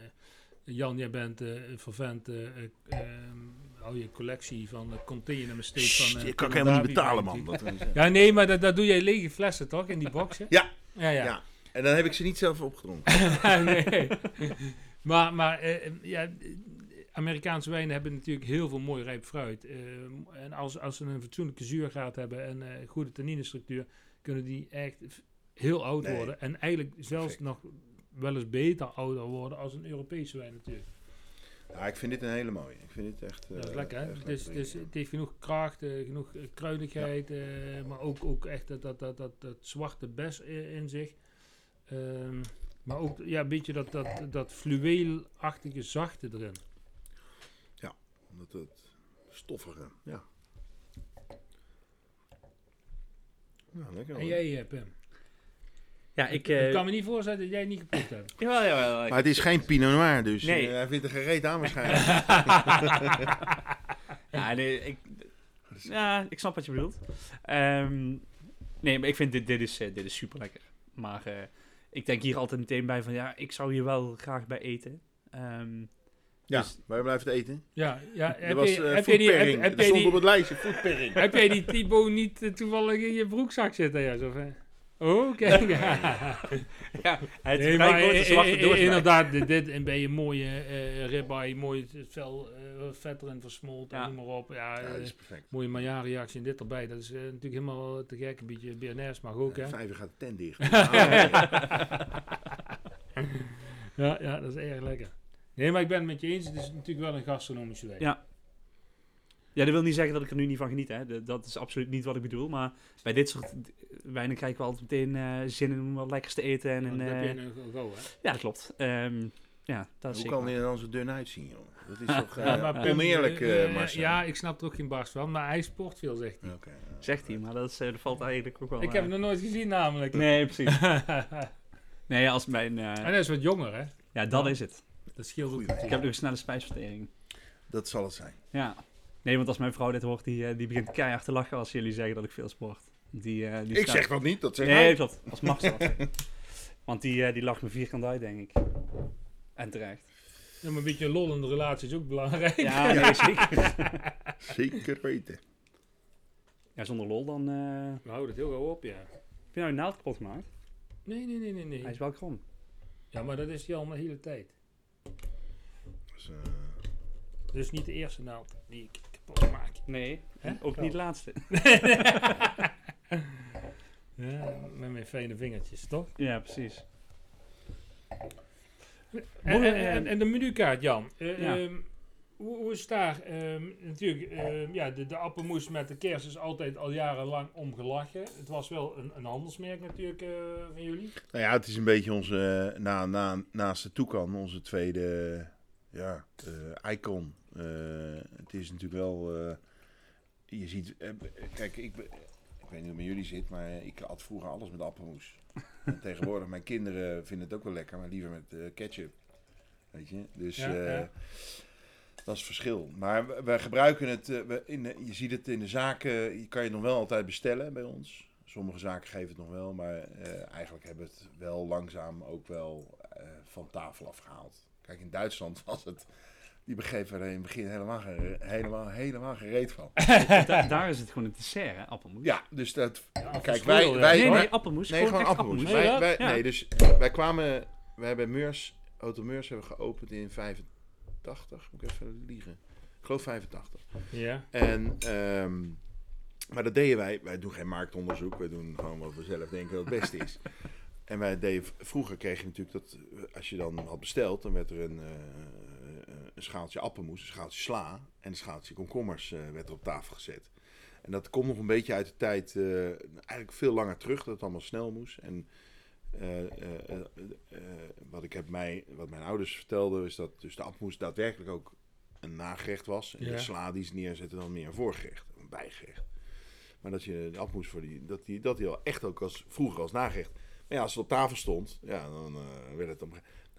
Jan, jij bent eh, een vervent eh, eh, ehm, hou je collectie van de container Sst, van... eh, je kan helemaal niet betalen, man. Dat. Ja, nee, maar dat, dat doe jij lege flessen toch, in die boxen? Ja. Ja, ja. Ja. En dan heb ik ze niet zelf opgedronken. nee. Maar, maar ja, Amerikaanse wijnen hebben natuurlijk heel veel mooi rijp fruit. Eh, en als, als ze een fatsoenlijke zuurgraad hebben en eh goede tanninestructuur, kunnen die echt heel oud Nee. worden. En eigenlijk zelfs Perfect. nog wel eens beter ouder worden als een Europese wijn natuurlijk. Ja, ik vind dit een hele mooie. Ik vind dit echt... dat is eh, lekker, hè? Dus, dus het heeft genoeg kracht, eh, genoeg eh, kruidigheid, eh, maar ook, ook echt dat, dat, dat, dat, dat zwarte bes in zich. Ehm, maar ook ja, een beetje dat, dat, dat fluweelachtige zachte erin. Dat het stoffige, ja. Ja, lekker En jij, eh, Pim? Ja, ik... ik eh kan me niet voorstellen dat jij het niet geproefd hebt. Jawel, jawel. Maar het is geen Pinot Noir, dus Nee. eh, hij vindt er gereed aan waarschijnlijk. Ja, nee, ik, ja, ik snap wat je bedoelt. Ehm, nee, maar ik vind dit, dit, is, eh, dit is super lekker. Maar eh, ik denk hier altijd meteen bij van ja, ik zou hier wel graag bij eten. Ehm, ja, Dus- blijft het eten? Ja, ja heb, was je, eh heb, je die, heb, jij stond op die, het lijstje, foodpairing. heb jij die Thibaut niet eh, toevallig in je broekzak zitten? Ja, zo Oh, oké. ja. ja, het Nee, maar eh, eh, inderdaad, dit, en ben je mooie eh ribeye, mooi vel, eh, vet erin versmolten, Ja. noem maar op. Ja, Ja, eh, dat is perfect. mooie Maillard-reactie en dit erbij. Dat is eh, natuurlijk helemaal te gek. Een beetje BNS mag ook, hè? Vijf gaat de tent dicht. Ja, ja, dat is erg lekker. Nee, maar ik ben het met je eens. Het is natuurlijk wel een gastronomische wijn. Ja. Ja, dat wil niet zeggen dat ik er nu niet van geniet. Hè. De- Dat is absoluut niet wat ik bedoel. Maar bij dit soort wijnen krijg ik wel altijd meteen eh, zin in om wat lekkers te eten. En, een, dat heb eh, je een go, hè? ja, dat klopt. Ehm, ja, dat is Hoe kan hij er dan zo dun uitzien, joh? Dat is toch Ja, eh, maar Pim, oneerlijk, Marcel? Ja, ik snap er ook geen barst van. Maar hij sport veel, zegt hij. Oké, ja. Zegt hij, maar dat, is, dat valt eigenlijk ook wel... ik heb hem nog nooit gezien, namelijk. Nee, precies. en Nee, als mijn... eh, hij is wat jonger, hè? ja, dat Ja. is het. Dat scheelt ook. Goeie Ik heb nog een snelle spijsvertering. Dat zal het zijn. Ja. Nee, want als mijn vrouw dit hoort, die, eh, die begint keihard te lachen als jullie zeggen dat ik veel sport. Die, eh, die Ik staat- zeg dat niet, dat zeg Nee, hij. klopt. Als Max dat zegt. Want die, eh, die lacht me vierkant uit, denk ik. En terecht. Ja, maar een beetje lol in de relatie is ook belangrijk. Ja, nee, zeker. Zeker weten. Ja, zonder lol dan... eh We houden het heel gauw op, ja. Heb je nou een naald kapot gemaakt? Nee, nee, nee, nee. nee. Hij is wel krom. Ja, maar dat is hij al de hele tijd. Dus, eh, Dus niet de eerste naald die ik kapot maak. Nee, Hè? ook niet de laatste. Ja, met mijn fijne vingertjes, toch? Ja, precies. En, eh, en, en de menukaart, Jan. Eh, Ja. ehm, hoe, hoe is daar? Ehm, natuurlijk, ehm, ja, de, de appelmoes met de kers is altijd al jarenlang omgelachen. Het was wel een, een handelsmerk natuurlijk eh, van jullie. nou ja, het is een beetje onze, eh, na, na, naast de Toekan, onze tweede ja, eh, icon. Eh, het is natuurlijk wel, eh, je ziet, kijk, ik, ben- ik weet niet hoe het met jullie zit, maar ik at vroeger alles met appelmoes. En tegenwoordig, mijn kinderen vinden het ook wel lekker, maar liever met ketchup. Weet je, dus Ja, ja. dat is het verschil. Maar we, gebruiken het, we in je ziet het in de zaken, je kan je nog wel altijd bestellen bij ons. Sommige zaken geven het nog wel, maar eigenlijk hebben we het wel langzaam ook wel van tafel afgehaald. Kijk, in Duitsland was het, die begrepen er in het begin helemaal, geen- helemaal, helemaal gereed van. Da- daar is het gewoon een dessert, hè, appelmoes. Ja, dus dat, Ja, kijk, wij, wij, Nee, wij- nee, appelmoes. Nee, gewoon echt appelmoes. Nee, Wij, wij- Ja. Nee, dus wij kwamen, we hebben Meurs, Auto Meurs hebben we geopend in 85, moet ik even liegen. Ik geloof 85. Ja. En, ehm, maar dat deden wij, wij doen geen marktonderzoek, wij doen gewoon wat we zelf denken dat het beste is. En wij deden, vroeger kreeg je natuurlijk dat, eh, als je dan had besteld, dan werd er een, eh, een schaaltje appelmoes, een schaaltje sla en een schaaltje komkommers werd er op tafel gezet. En dat komt nog een beetje uit de tijd, eigenlijk veel langer terug, dat het allemaal snel moest. En wat, ik heb mij, wat mijn ouders vertelden, is dat dus de appelmoes daadwerkelijk ook een nagerecht was. En Ja. de sla die ze neerzetten dan meer een voorgerecht, een bijgerecht. Maar dat je de appelmoes voor die, dat die, dat die al echt ook als, vroeger als nagerecht. Ja, als het op tafel stond, ja, dan eh, werd het op.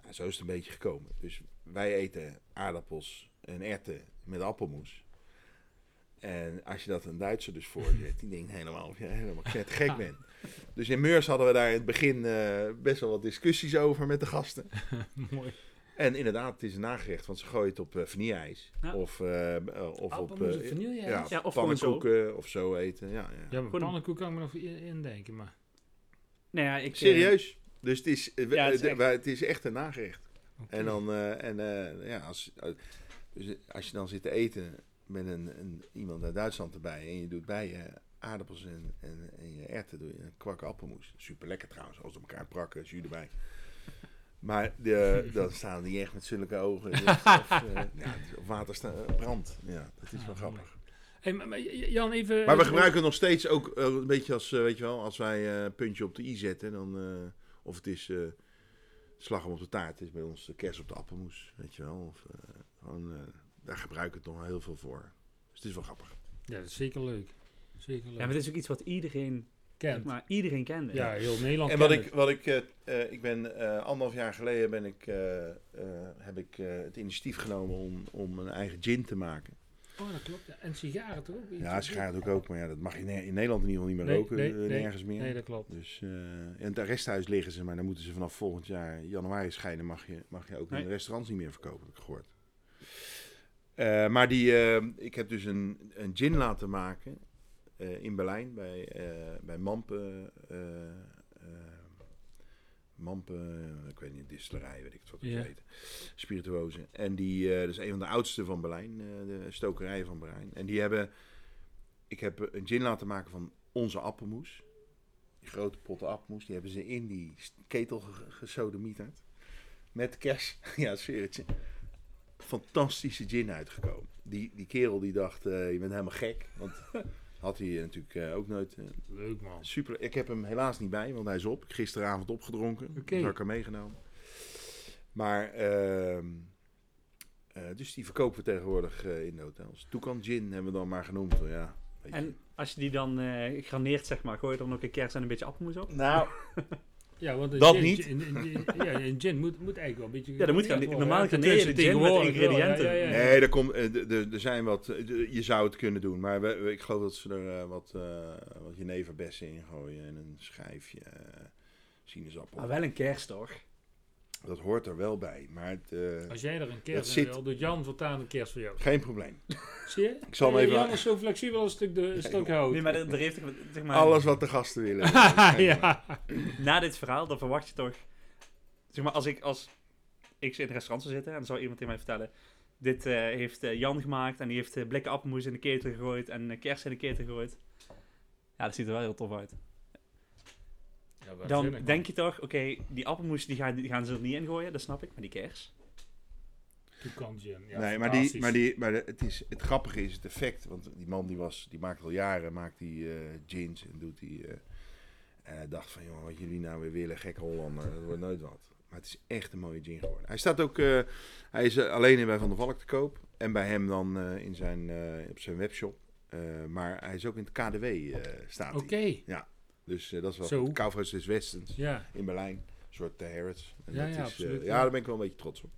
Nou, zo is het een beetje gekomen. Dus wij eten aardappels en erwten met appelmoes. En als je dat een Duitser dus voorzet, die denkt helemaal of je helemaal gek bent. Dus in Meurs hadden we daar in het begin eh, best wel wat discussies over met de gasten. Mooi. En inderdaad, het is een nagerecht, want ze gooien het op uh, vanilleijs. Ja. Of, eh, eh, of op vanille, ja, ja. Of gewoon zo. pannenkoeken of zo eten. Ja, ja. Ja, maar Gewoon- pannenkoek kan ik me nog in- indenken, maar... Nou ja, ik, eh, Serieus. Dus het is, eh, Ja, het is echt- wij- het is echt een nagerecht. En dan, eh, en, eh, ja, als, dus als je dan zit te eten met een, een, iemand uit Duitsland erbij en je doet bij je aardappels en, en, en je erwten, doe je een kwak appelmoes. Super lekker trouwens, als ze elkaar prakken, jus erbij. Maar de, dan staan die echt met zulke ogen. Of, of, eh, ja, of water sta- brand. Ja, dat is Ah, wel grappig. Hey, maar, Jan, even... Maar we gebruiken het nog steeds ook eh, een beetje als, eh, weet je wel, als wij eh, een puntje op de i zetten, dan, eh, of het is eh slag hem op de taart, het is bij ons de kers op de appelmoes, weet je wel. Of, eh, gewoon, eh, daar gebruik ik het nog wel heel veel voor. Dus het is wel grappig. Ja, dat is zeker leuk. Zeker leuk. Ja, maar het is ook iets wat iedereen, Kent. maar, iedereen kende. Ja, heel Nederland En wat kent ik, wat ik, eh, eh, ik ben eh, anderhalf jaar geleden ben ik, eh, eh, heb ik eh, het initiatief genomen om, om een eigen gin te maken. Oh, dat klopt. Ja. En sigaren toch ook? Ja, sigaren doe ik ook, maar ja, dat mag je in in Nederland in ieder geval niet meer Nee, roken, nee, eh, nee. nergens meer. Nee, dat klopt. Dus eh, in het arresthuis liggen ze, maar dan moeten ze vanaf volgend jaar januari schijnen. Mag je, mag je ook in de restaurants niet meer verkopen, heb ik gehoord. Eh, maar die, eh, ik heb dus een, een gin laten maken eh, in Berlijn bij, eh bij Mampe. Eh, eh, ik weet niet, distillerij, weet ik het wat het Ja. heet. Spirituozen. En die, eh, dat is een van de oudste van Berlijn, eh, de stokerij van Berlijn. En die hebben, ik heb een gin laten maken van onze appelmoes. Die grote potten appelmoes, die hebben ze in die ketel ge- gesodemieterd. Met kers, ja, sfeertje. Fantastische gin uitgekomen. Die, die kerel die dacht, je bent helemaal gek. Want had hij natuurlijk eh, ook nooit... eh, Leuk man. super. Ik heb hem helaas niet bij, want hij is op. Gisteravond opgedronken. Oké. Dat heb ik hem meegenomen. Maar, ehm, eh, dus die verkopen we tegenwoordig eh, in de hotels. Toucan Gin hebben we dan maar genoemd. Ja, weet je. En als je die dan eh graneert, zeg maar, gooi je er dan ook een kers en een beetje appelmoes op? nou, Ja, want een Dat gin, niet. Een, een- ja, een gin moet, moet eigenlijk wel een beetje... Ja, dat moet gaan- normaal garneer je de gin met ingrediënten. Ja, ja, ja. Nee, er, komt, eh, de- de- er zijn wat. eh, Je zou het kunnen doen, maar we, we- ik geloof dat ze er eh, wat, eh wat jeneverbessen in gooien en een schijfje eh, sinaasappel. Maar wel een kers, toch? Dat hoort er wel bij, maar het, eh, Als jij er een kerst in zit- wil, doet Jan voortaan een kerst voor jou. geen probleem. Zie je? Ik zal hem Eh, even- Jan is zo flexibel als een stuk, de, stuk hout. Nee, maar er, er heeft zeg maar, Alles wat de gasten willen. Ja. na dit verhaal, dan verwacht je toch... Zeg maar, als ik, als ik in een restaurant zou zitten en dan zou iemand tegen mij vertellen... Dit eh, heeft Jan gemaakt en die heeft blikken appelmoes in de ketel gegooid en uh, kers in de ketel gegooid. Ja, dat ziet er wel heel tof uit. Ja, Dan denk je toch, oké, die appelmoes die gaan, die gaan ze er niet in gooien, dat snap ik, maar die kers... Toucan gin. Ja, nee, maar, die, maar, die, maar de- het, is, het grappige is het effect. Want die man die, was, die maakt al jaren maakt die, eh gins en doet die. eh, en hij dacht van, joh, wat jullie nou weer willen, gekke Hollander, dat wordt nooit wat. Maar het is echt een mooie gin geworden. Hij staat ook, eh, hij is alleen bij Van der Valk te koop. En bij hem dan eh, in zijn, eh, op zijn webshop. Eh, maar hij is ook in het KDW eh staat Oké, hij. Dus eh, dat is wel Zo. goed. Kaufhaus des Westens ja, in Berlijn. Een soort uh, Harrods. En Ja, dat ja, is, eh, absoluut, ja, daar ben ik wel een beetje trots op.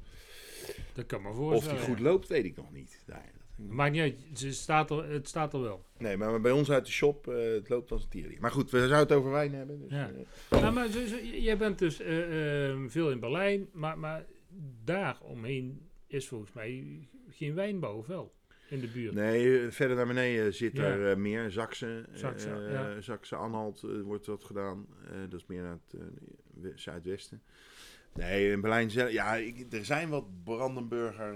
dat kan me Of voorstellen. die goed loopt, weet ik nog niet. Daar, Maakt niet uit, ze staat er, het staat er wel. Nee, maar bij ons uit de shop, eh, het loopt als een tierlier. Maar goed, we zouden het over wijn hebben. Dus, Ja. eh, Nou, maar zo, jij bent dus eh, eh, veel in Berlijn, maar, maar daar omheen is volgens mij geen wijnbouw, of wel? In de buurt. nee, verder naar beneden zit Ja. er eh, meer. Zaksen, Zaksen, eh, ja. Zaksen Anhalt eh, wordt wat gedaan. Dat is meer naar het we- zuidwesten. Nee, in Berlijn zelf, ja, ik, er zijn wat Brandenburger.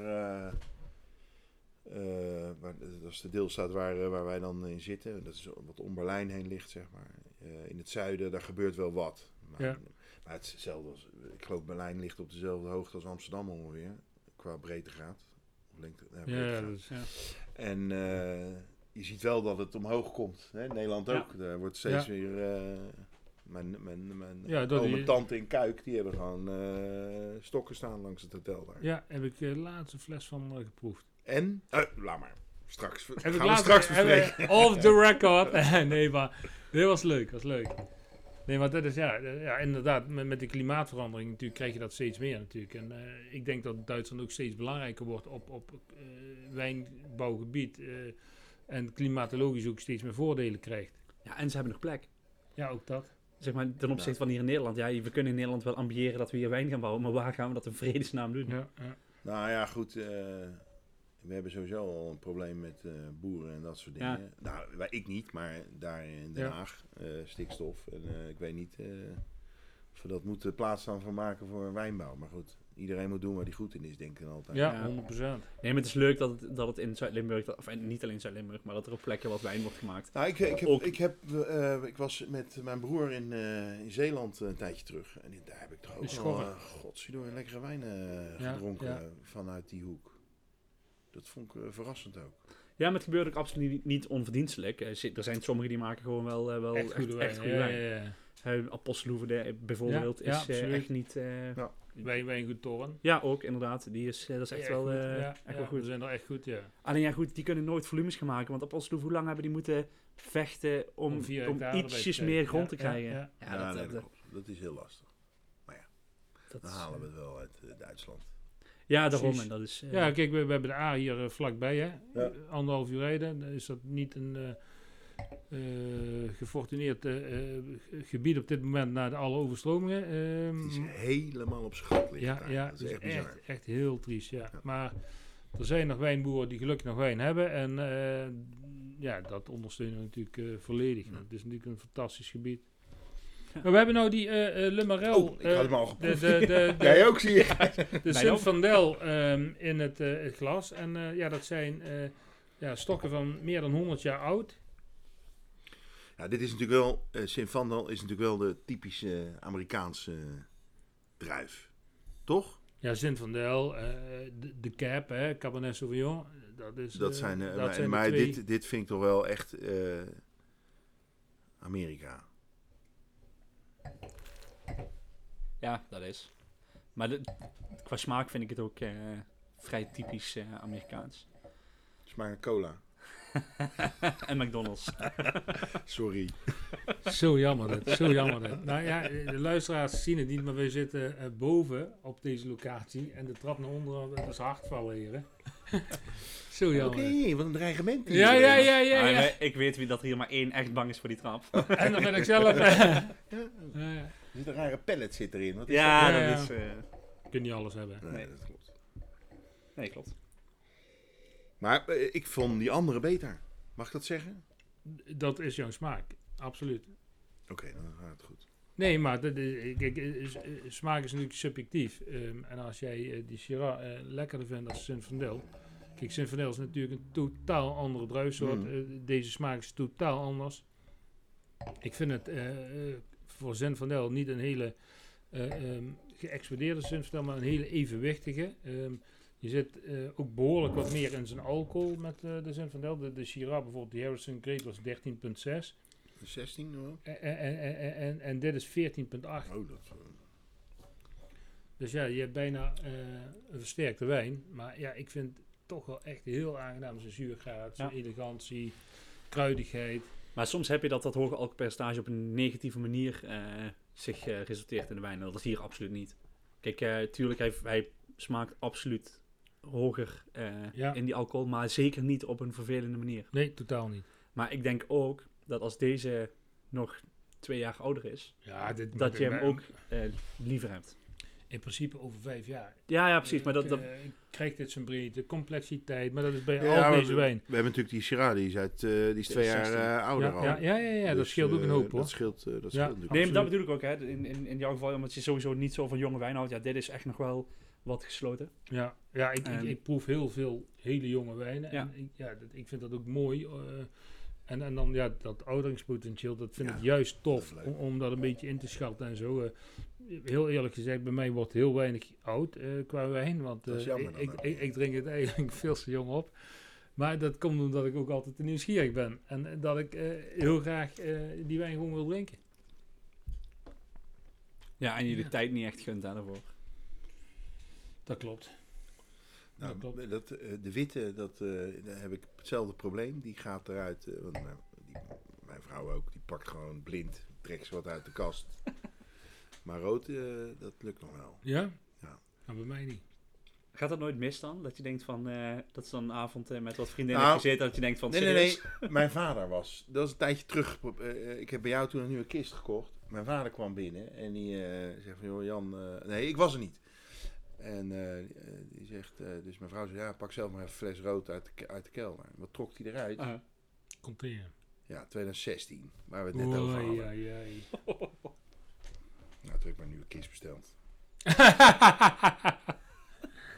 dat is de deelstaat waar, waar wij dan in zitten. Dat is wat om Berlijn heen ligt, zeg maar. In het zuiden, daar gebeurt wel wat. Maar, Ja. maar het is hetzelfde als, ik geloof Berlijn ligt op dezelfde hoogte als Amsterdam ongeveer. Qua breedtegraad. Ja, ja, breedtegraad. dat is- ja. En eh, je ziet wel dat het omhoog komt. Hè? Nederland Ja. ook. Daar wordt steeds weer... eh, mijn mijn, mijn Ja, dat die- tante in Kuik, die hebben gewoon eh, stokken staan langs het hotel daar. ja, heb ik uh, laatst een fles van geproefd. En? Laat maar. Straks. Heb gaan ik we laatst, straks bespreken. Off the record. nee, maar dit was leuk, was leuk. Nee, maar dat is ja, eh, ja inderdaad, met, met de klimaatverandering natuurlijk krijg je dat steeds meer natuurlijk. En eh, ik denk dat Duitsland ook steeds belangrijker wordt op, op eh, wijnbouwgebied. eh, en klimatologisch ook steeds meer voordelen krijgt. Ja, en ze hebben nog plek. Ja, ook dat. zeg maar, ten opzichte van hier in Nederland. Ja, we kunnen in Nederland wel ambiëren dat we hier wijn gaan bouwen, maar waar gaan we dat in vredesnaam doen? Ja, ja. Nou ja, goed. We hebben sowieso al een probleem met eh, boeren en dat soort Ja. dingen. Nou, wij, ik niet, maar daar in Den Ja. Haag, eh, stikstof. En eh, ik weet niet eh, of we dat moeten plaatsnaam van maken voor wijnbouw. Maar goed, iedereen moet doen waar hij goed in is, denk ik altijd. ja, Ja. 100%. Nee, maar het is leuk dat het, dat het in Zuid-Limburg, of niet alleen Zuid-Limburg, maar dat er op plekken wat wijn wordt gemaakt. Nou, ik, ik, heb, Ook- ik, heb, eh, ik was met mijn broer in, eh, in Zeeland een tijdje terug. En daar heb ik toch ook Schorren. uh, godzijdank, lekkere wijn eh, gedronken ja. vanuit die hoek. Dat vond ik eh, verrassend ook. Ja, maar het gebeurt ook absoluut niet, onverdienstelijk. Eh, Er zijn sommigen die maken gewoon wel, eh, wel Echt goede wijn. goede ja, wijn. ja, ja. Bijvoorbeeld Ja, ja, is eh, echt niet... eh, Ja. Wijn, wijngoed Toren. ja, ook inderdaad. Die is, dat is echt wel, eh, goed. Ja, echt ja, wel goed. We zijn er echt goed, ja. Alleen ja, goed, die kunnen nooit volumes gaan maken. Want Appelsenhoeve, hoe lang hebben die moeten vechten om, Om om, vier ietsjes meer grond Ja, te ja, krijgen? ja. Ja, Ja, dat, nee, dat, dat, is heel lastig. dat Dan is, halen we het wel uit Duitsland. Ja, daarom. Precies. En dat is, eh, Ja, kijk, we, we hebben de A hier eh, vlakbij, hè. Ja. Anderhalf uur rijden. Dan is dat niet een eh eh, gefortuneerd gebied op dit moment naar de alle overstromingen. Ehm, Het is helemaal op zijn gat liggen ja, daar. ja, dat is echt bizar. echt, echt heel triest, ja. Ja. Maar er zijn nog wijnboeren die gelukkig nog wijn hebben. En eh, ja, dat ondersteunen we natuurlijk eh, volledig. Ja. Het is natuurlijk een fantastisch gebied. Maar we hebben nou die eh eh, Le Marel. Oh, ik eh, had hem al de, geproefd. de, de, de, Jij ook, zie je. de Sint van Del ehm, in het, eh, het glas. En eh, ja, dat zijn eh, ja, stokken van meer dan 100 jaar oud. Ja, dit is natuurlijk wel, eh Sint Vandal is natuurlijk wel de typische Amerikaanse druif. Toch? Ja, Sint van Del, eh, de, de Cap, hè, Cabernet Sauvignon. Dat, is, Dat eh, zijn, eh, dat maar, zijn de maar twee. dit, dit vind ik toch wel echt eh, Amerika. Ja, dat is. Maar de- qua smaak vind ik het ook eh, vrij typisch eh, Amerikaans. Smaakt naar cola. en McDonald's. Sorry. Zo jammer dit, zo jammer dit. Nou ja, de luisteraars zien het niet, maar wij zitten eh, boven op deze locatie. En de trap naar onderen, dat is hard vallen hier, hè. zo Oké, jammer. wat een dreigement. hier. Ja, ja, ja, ja. Ik weet wie dat hier maar één echt bang is voor die trap. En dan ben ik zelf... Ja, er zit een rare pellet zit erin. Wat is Ja, Ja, dat ja. is... eh, Je kunt niet alles hebben. dat? Nee, Nee. dat klopt. nee, klopt. Maar eh, ik vond die andere beter. Mag ik dat zeggen? Dat is jouw smaak, absoluut. Oké, dan gaat het goed. Nee, maar dat is- kijk, eh, is- eh, smaak is natuurlijk subjectief. Ehm, en als jij die Syrah lekkerder vindt dan Zinfandel. Kijk, Zinfandel is natuurlijk een totaal andere druifsoort. Mm. Deze smaak is totaal anders. Ik vind het voor Zinfandel niet een hele ehm, geëxplodeerde Zinfandel, maar een hele evenwichtige. Ehm, je zit eh, ook behoorlijk wat meer in zijn alcohol met eh, de Zinfandel. De, de Syrah bijvoorbeeld, die Harrison Great was 13,6. 16 nog wel? En, en, en, en, en dit is 14,8. Oh, dat... eh, Dus ja, je hebt bijna eh, een versterkte wijn. Maar ja, ik vind het toch wel echt heel aangenaam. Zijn zuurgraad, zijn Ja. elegantie, kruidigheid. Maar soms heb je dat dat hoge alcoholpercentage op een negatieve manier eh, zich eh, resulteert in de wijn. En dat is hier absoluut niet. Kijk, eh tuurlijk, hij, hij smaakt absoluut hoger eh, Ja. in die alcohol, maar zeker niet op een vervelende manier. Nee, totaal niet. Maar ik denk ook dat als deze nog twee jaar ouder is, Ja, dit, dat je hem ook eh, liever hebt. In principe over vijf jaar. Ja, ja, precies. Maar dat, eh, krijgt dit zijn breedte, complexiteit. Maar dat is bij Ja, al deze wijn. We hebben natuurlijk die Syrah, die is, uit, eh, die is twee jaar 16. eh, ouder Ja, al. ja, ja, ja, ja, dat Dus, scheelt ook een hoop hoor. Dat scheelt, dat Ja. scheelt natuurlijk. nee, maar dat bedoel ik ook. Hè. In, in, in jouw geval, omdat je sowieso niet zo van jonge wijn houdt. Ja, dit is echt nog wel wat gesloten. Ja, ja ik, ik, proef heel veel hele jonge wijnen. Ja. En ik, ja, dat, ik vind dat ook mooi. eh, en, en dan ja, dat ouderingspotentieel, dat vind Ja, ik juist dat tof. leuk. Om, om dat een beetje in te schatten en zo. eh. heel eerlijk gezegd, bij mij wordt heel weinig oud eh, qua wijn. Want Dat is eh, jammer ik, dan ik, ook. ik, ik drink het eigenlijk veel te jong op. Maar dat komt omdat ik ook altijd te nieuwsgierig ben. En dat ik eh, heel graag eh, die wijn gewoon wil drinken. Ja, en je de Ja. tijd niet echt gunt daarvoor. Dat klopt. Nou, dat klopt. dat, eh, de witte, dat, eh, daar heb ik hetzelfde probleem. Die gaat eruit, eh, want mijn, die, mijn vrouw ook, die pakt gewoon blind, trekt ze wat uit de kast. maar rood, eh, dat lukt nog wel. Ja? Ja. Nou, bij mij niet. Gaat dat nooit mis dan? Dat je denkt van, eh, dat ze dan een avond met wat vriendinnen Nou, gezeten, dat je denkt van, Nee, nee, serieus? nee. Mijn vader was, dat was een tijdje terug. eh, ik heb bij jou toen een nieuwe kist gekocht. mijn vader kwam binnen en die eh, zegt van, joh Jan, eh, nee, ik was er niet. En eh, eh, die zegt, eh, dus mijn vrouw zegt, ja, pak zelf maar even een fles rood uit de, uit de kelder. Wat trok hij eruit? Komt in. Ja, 2016, waar we het net over hadden. oei, oei. Nou, toen heb ik mijn nieuwe kist besteld.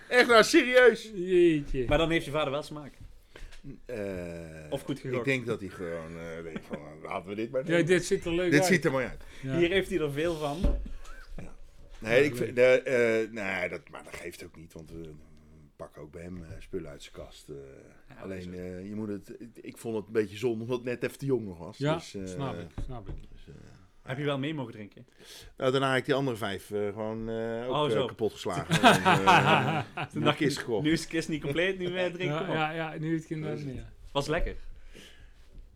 Echt nou, serieus? Jeetje. Maar dan heeft je vader wel smaak. Eh, Of goed gegokt. Ik denk dat hij gewoon eh denkt van, nou, laten we dit maar doen. Ja, dit ziet er leuk dit uit. ziet er mooi uit. Ja. Hier heeft hij er veel van. Nee, ik vind, de, eh, nee dat, maar dat geeft ook niet, want we pakken ook bij hem eh, spullen uit zijn kast. eh. Ja, Alleen, eh, je moet het, ik vond het een beetje zonde, omdat het net even te jong nog was. Ja, dus, eh, snap ik, snap ik. dus, eh, Heb je wel mee mogen drinken? nou, daarna heb ik die andere vijf eh, gewoon eh, ook Oh, eh, kapot geslagen. en, eh, Toen een dacht kist gekocht. nu is de kist niet compleet, nu eh, drink Ja, op. ja, ja, nu het meer. Was lekker.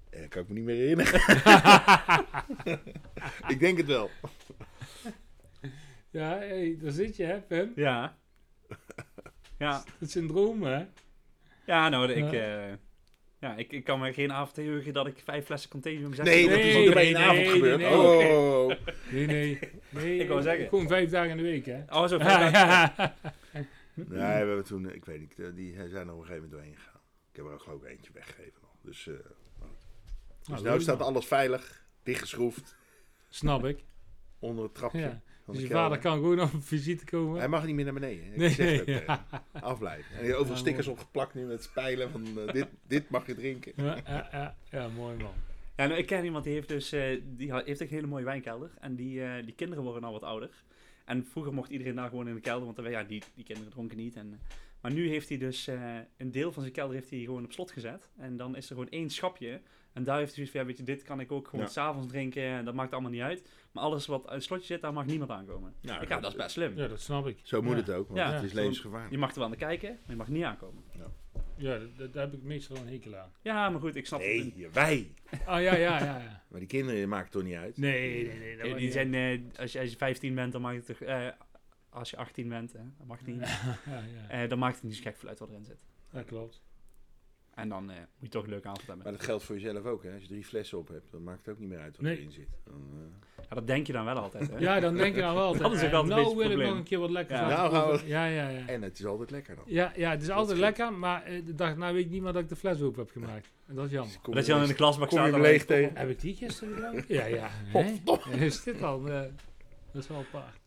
Eh, kan ik me niet meer herinneren. ik denk het wel. Ja, hey, daar zit je, hè, Pim? Ja. Ja, Het syndroom, hè? ja nou, ik, Ja. eh, ja, ik, ik kan me geen avond heugen dat ik vijf flessen Contagium zeg. Nee, dat is Nee, niet bij nee, één avond nee, gebeurd. nee, nee. oh. Nee, nee. nee Ik wou zeggen. Gewoon vijf dagen in de week, hè? Oh, zo vijf dagen. Nee, we hebben toen, ik weet niet, eh, die zijn er op een gegeven moment doorheen gegaan. Ik heb er ook eentje weggegeven nog. Dus, eh, dus Nou, nou leuk, staat man. alles veilig, dichtgeschroefd, Snap ik. onder het trapje. Ja. Van Dus je vader kan gewoon op visite komen. Hij mag niet meer naar beneden. Ik Nee, zeg het ook ja. Afblijven. En hij heeft overal Ja, stickers mooi. opgeplakt nu met spijlen van eh, dit, dit mag je drinken. Ja, ja, ja, ja, mooi man. Ja, nou, ik ken iemand die heeft dus, eh, die heeft ook een hele mooie wijnkelder. En die, eh, die kinderen worden al wat ouder. En vroeger mocht iedereen daar gewoon in de kelder, want eh, ja, die, die kinderen dronken niet. En, eh, maar nu heeft hij dus eh, een deel van zijn kelder heeft hij gewoon op slot gezet. En dan is er gewoon één schapje. En daar heeft hij zoiets van, ja, weet je, dit kan ik ook gewoon Ja. s'avonds drinken. En dat maakt allemaal niet uit. Maar alles wat uit het slotje zit, daar mag niemand aankomen. Ik, ja, dat is best slim. Ja, dat snap ik. Zo moet Ja. het ook, want Ja. het is levensgevaarlijk. Je mag er wel naar kijken, maar je mag niet aankomen. Ja, dat- daar heb ik meestal een hekel aan. Ja, maar goed, ik snap het. Nee, wij. Oh ja, ja, ja. ja. Maar die kinderen maakt het toch niet uit. Nee, nee, nee. dat maakt die zijn, eh, als, je, als je 15 bent, dan mag het toch... eh, als je 18 bent, hè, dan mag het niet. Ja, ja. Eh, dan maakt het niet zo gek veel uit wat erin zit. Dat klopt. En dan eh, moet je toch een leuke avond hebben. Maar dat geldt voor jezelf ook. Hè. Als je drie flessen op hebt, dan maakt het ook niet meer uit wat Nee. erin zit. Dan, eh, Ja, dat denk je dan wel altijd, hè? Ja, dan denk je dan wel altijd. Dat is ook eh, altijd een nou wil ik nog een keer wat lekkers Ja. Nou. Ja, ja, ja. En het is altijd lekker dan. Ja, ja, het is altijd is lekker, maar eh, de dag na weet ik niet meer dat ik de fles open heb gemaakt. En dat is jammer. Kom dat je dan in de klasbak staat. dan leeg tegen. Heb ik die gisteren gedaan? Ja, ja. Hè? Is dit al? eh, dat is wel apart.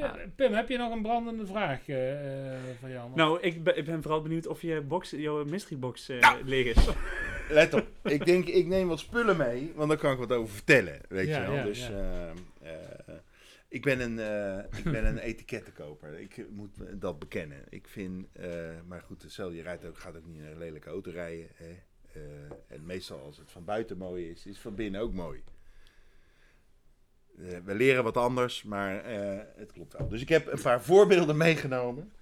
Ja, Pim, heb je nog een brandende vraag eh, eh, van Jan? Nou, ik ben, ik ben vooral benieuwd of je box, jouw mystery box eh, Nou. leeg is. Let op. ik denk, ik neem wat spullen mee, want dan kan ik wat over vertellen. Weet Ja, je wel. ja, dus ja. eh, eh, ik ben een, eh, ik ben een etikettenkoper. Ik moet dat bekennen. Ik vind, eh, maar goed, stel je rijdt ook, gaat ook niet in een lelijke auto rijden. Hè. Eh, en meestal als het van buiten mooi is, is van binnen ook mooi. Eh, we leren wat anders, maar eh, het klopt wel. Dus ik heb een paar voorbeelden meegenomen.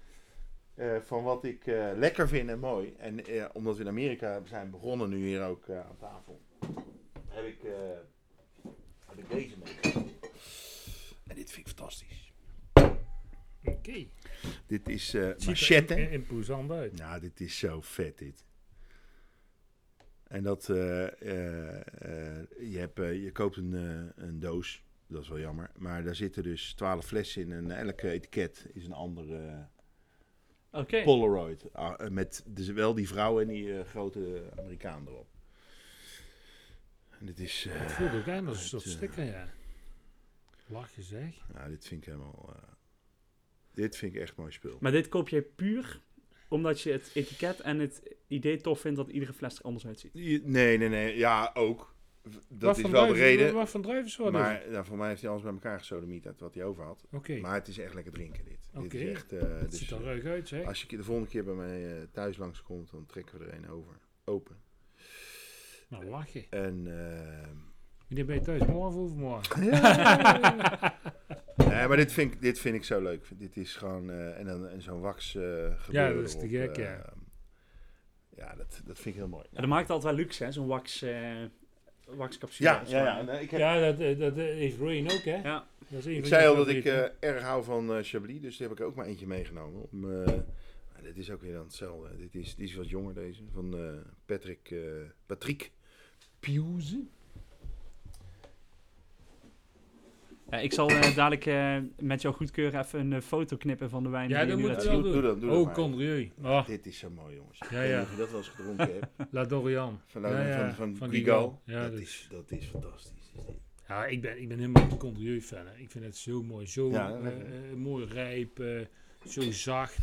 eh, van wat ik lekker vind en mooi. En omdat we in Amerika zijn begonnen, nu hier ook aan tafel, heb ik, heb ik deze meegenomen. En dit vind ik fantastisch. Oké. Dit is Ziet machette. in- imposant uit. Nou, dit is zo vet dit. En dat, je, hebt, je koopt een, een doos, dat is wel jammer. Maar daar zitten dus twaalf flessen in en elke etiket is een andere Oké. Polaroid. Ah, eh, met dus wel die vrouw en die eh, grote Amerikaan erop. En dit is, eh, Het voelt ook aan als een soort eh, sticker, ja. Lach je zeg. nou, dit vind ik helemaal, eh, dit vind ik echt mooi spul. Maar dit koop jij puur omdat je het etiket en het idee tof vindt dat iedere fles er anders uitziet. Nee, nee, nee, ja, ook. Dat is wel de reden. Wat? Maar nou, voor mij heeft hij alles bij elkaar gesodemiet uit wat hij over had. Oké, Maar het is echt lekker drinken dit. Dit Oké. is echt... eh, het dus, ziet er eh, ruig uit, zeg. als je de volgende keer bij mij eh, thuis langskomt, dan trekken we er een over. Open. Nou, lach je. En... eh, Wanneer ben je thuis? Morgen of overmorgen? nee, maar dit vind, ik, dit vind ik zo leuk. Dit is gewoon... eh, en dan en zo'n wax eh gebeuren dat is te gek, eh, ja. Ja, dat, dat vind ik heel mooi. En dat maakt altijd wel luxe, hè? Zo'n wax, eh waxcapsule. Ja, ja, ja. Nee, ik, heb, Ja, dat, eh, dat eh, heeft Rain ook, hè? Ja. Dat is ik zei al dat ik eh, erg hou van eh Chablis, dus die heb ik ook maar eentje meegenomen. Om, eh, dit is ook weer dan hetzelfde. Dit is, die is wat jonger deze, van eh, Patrick, eh Patrick Piuze. Ja, ik zal eh, dadelijk eh, met jouw goedkeuren even een eh, foto knippen van de wijn Ja, die je dat moet je wel Doe- doen. doe dat- doe dat oh, maar. Condrieu. Oh, Dit is zo mooi, jongens. Ja, ja. niet of je dat wel eens gedronken hebt. La Dorian. Van, Ja, ja, van, van, van Guigal. Guigal. Ja, dat, is, dat is fantastisch. is. Ja, ik ben, ik ben helemaal een Condrieu-fan. hè. Ik vind het zo mooi. Zo Ja, mooi rijp. zo zacht.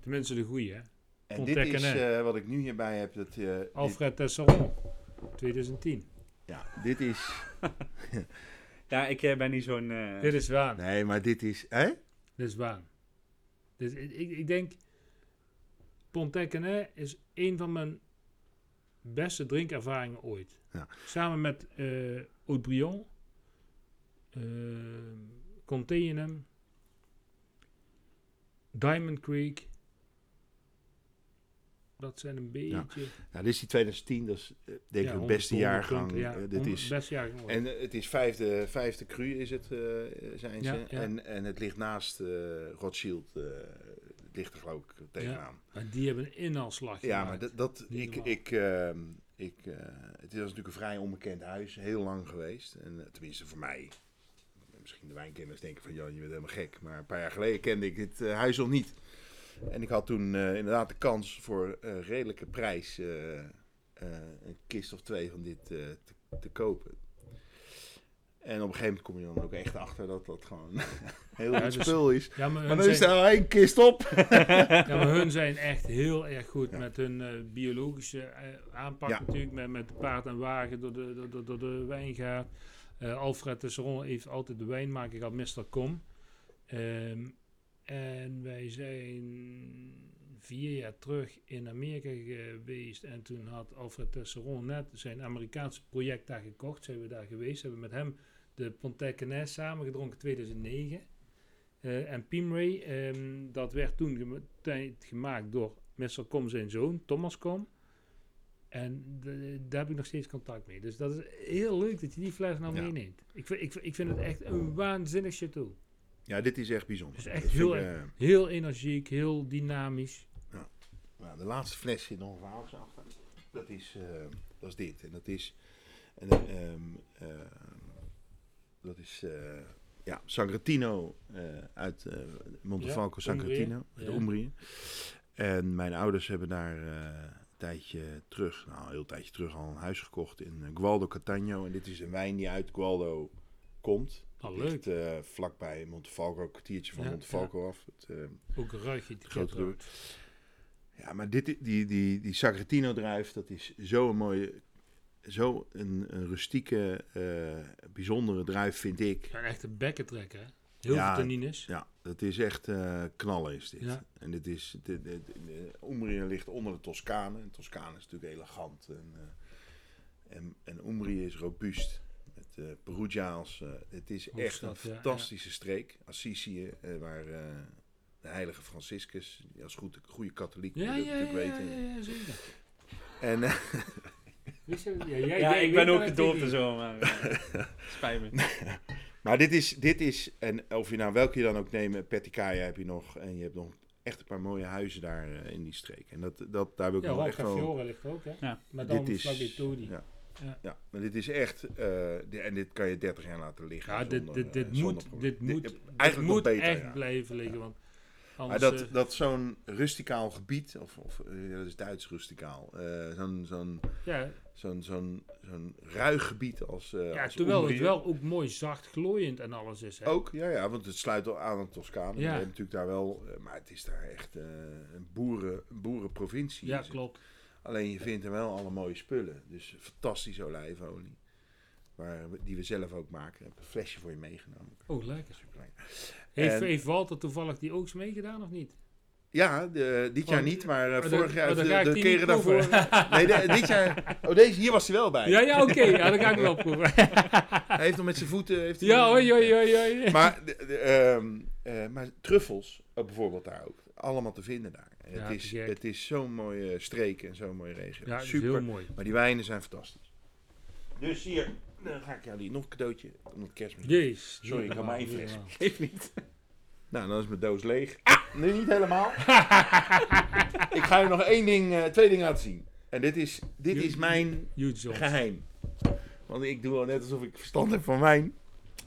Tenminste de goeie, hè. En dit is eh, wat ik nu hierbij heb. Dat, eh, dit- Alfred Tesseron. 2010. ja, dit is... Ja, ik eh, ben niet zo'n... eh, Dit is waan. Nee, maar dit is... Hè? Dit is waan. Dus ik, ik, denk... Pontecanet is een van mijn beste drinkervaringen ooit. Ja. Samen met eh Haut-Brion, eh Conteinem, Diamond Creek. Dat zijn een beetje... Nou, dit is die 2010. Dat is eh, denk ik ja, het beste 100 jaargang. ja. Eh, dit 100 is... beste jaargang. En eh, het is vijfde, vijfde cru is het, zijn ze. Ja, ja. En, en het ligt naast Rothschild. het ligt er geloof ik tegenaan. Maar die hebben een inhaalslag Ja, gemaakt. maar dat, dat ik, ik, ehm, ik, het is natuurlijk een vrij onbekend huis, heel lang geweest. En tenminste voor mij. Misschien de wijnkenners denken van, Jan, je bent helemaal gek. Maar een paar jaar geleden kende ik dit huis nog niet. En ik had toen eh, inderdaad de kans voor een redelijke prijs eh, eh, een kist of twee van dit eh, te, te kopen. En op een gegeven moment kom je dan ook echt achter dat dat gewoon heel Ja, dus- spul is. Ja, maar Maar dan is zijn- er al één kist op. Ja, maar hun zijn echt heel erg goed Ja. met hun eh, biologische eh, aanpak natuurlijk. Met, met paard en wagen door de, door, door, door de wijngaard. Eh Alfred Tesseron heeft altijd de wijnmaker gehad, Mr. Com. Ehm, en wij zijn vier jaar terug in Amerika geweest. En toen had Alfred Tesseron net zijn Amerikaanse project daar gekocht. Zijn we daar geweest. Hebben met hem de Pontet samen gedronken 2009. Eh, en Pimray, ehm, dat werd toen gemaakt door Mr. Com zijn zoon, Thomas Com. En de- daar heb ik nog steeds contact mee. Dus dat is heel leuk dat je die fles nou Ja. meeneemt. Ik, vind- ik, ik vind het echt een waanzinnig chateau. Ja, dit is echt bijzonder. Het is echt Dat heel eh, Heel energiek, heel dynamisch. Nou, de laatste fles zit nog een verhaaltje achter. Dat is, eh, dat is dit. En dat is... En, eh, ehm, ehm, dat is... eh, ja, Sangratino eh, uit eh Montefalco Ja, Sangratino. Umbrië, De ja. Umbrië. En mijn ouders hebben daar eh, een tijdje terug, nou een heel tijdje terug al een huis gekocht in eh, Gualdo Catania. En dit is een wijn die uit Gualdo komt. Oh, Ligt leuk. eh, vlakbij Montefalco, een kwartiertje van Ja, Montefalco af. Het, eh, Ook een ruig etiket. Grote ja, maar dit, die, die, die Sagretino druif, dat is zo'n mooie, zo een, een rustieke, eh, bijzondere druif vind ik. Ja, een echte bekkentrekker. hè? Heel Ja, veel tannines. Ja, dat is echt eh, knallen is dit. Ja. En dit is, de, de, de, de Umbrië ligt onder de Toscane. En Toscane is natuurlijk elegant. En, eh, en, en Umbrië is robuust. Met eh Perugia als, eh, het is echt een Hoofdstad, ja, fantastische streek. Assisi, eh, waar eh, de heilige Franciscus, die als goed, goede katholiek Ja, moet ja, je ja, natuurlijk ja, weten. ja, ja, zeker. En eh, ja, Ja, ik ben ook het en zo, maar spijt me. Maar dit is, dit is, en of je nou welke je dan ook neemt, Perticaia heb je nog. En je hebt nog echt een paar mooie huizen daar eh, in die streek. En dat, dat, daar wil ik Ja, nog echt wel... Roccafiore ligt ook, hè? Ja. Maar dan Dit is- ja. Ja. Ja, maar dit is echt, eh, di- en dit kan je 30 jaar laten liggen. Ja, dit, zonder, dit, dit eh, moet, dit moet, Dit- eigenlijk moet beter, echt ja. blijven liggen. Want Maar anders, dat, eh, dat zo'n rusticaal gebied, of, of eh, dat is Duits rusticaal, eh, zo'n zo'n ja, zo'n zo'n zo'n ruig gebied als, eh ja, als terwijl het wel ook mooi zacht glooiend en alles is. Hè? Ook, ja, ja, want het sluit al aan aan Toscane. Ja. Natuurlijk daar wel, eh, maar het is daar echt eh, een, boeren, een boerenprovincie. Ja, klopt. Alleen je vindt er wel alle mooie spullen. Dus fantastische olijfolie. Waar we- die we zelf ook maken. Ik heb een flesje voor je meegenomen. Oh, lekker. Super lekker. Heeft, En- heeft Walter toevallig die oogst meegedaan of niet? Ja, de, dit jaar Oh, niet, maar eh, oh, vorig jaar, oh, de, keren daarvoor. nee, de- dit jaar. Oh, deze, hier was hij wel bij. Ja, ja, oké. Ja, dan ga ik wel proeven. Hij heeft nog met zijn voeten. Heeft hij- ja, oei, oei, oei. Maar, de, ehm, eh, maar truffels, bijvoorbeeld daar ook. Allemaal te vinden daar. Ja, het, is, het is zo'n mooie streek en zo'n mooie regio. Ja, Super. heel mooi. Maar die wijnen zijn fantastisch. Dus hier, dan ga ik jou die nog een cadeautje. Omdat kerstmis. Jezus. Sorry, ik had maar één fles. Geef niet. Nou, dan is mijn doos leeg. Nee, niet helemaal. ik ga je nog één ding, eh, twee dingen laten zien. En dit is, dit is mijn geheim. Want ik doe al net alsof ik verstand heb van wijn.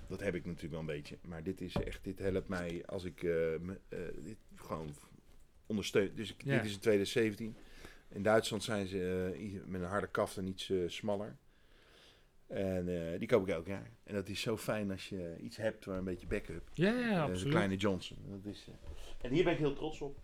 dat heb ik natuurlijk wel een beetje. Maar dit is echt, dit helpt mij als ik me, eh, dit gewoon ondersteun. Dus ik, Ja. dit is in 2017. In Duitsland zijn ze eh, met een harde kaft en iets eh, smaller. En eh, die koop ik elk jaar. En dat is zo fijn als je iets hebt waar een beetje backup. Ja, ja, absoluut. kleine Johnson. Dat is, En hier ben ik heel trots op.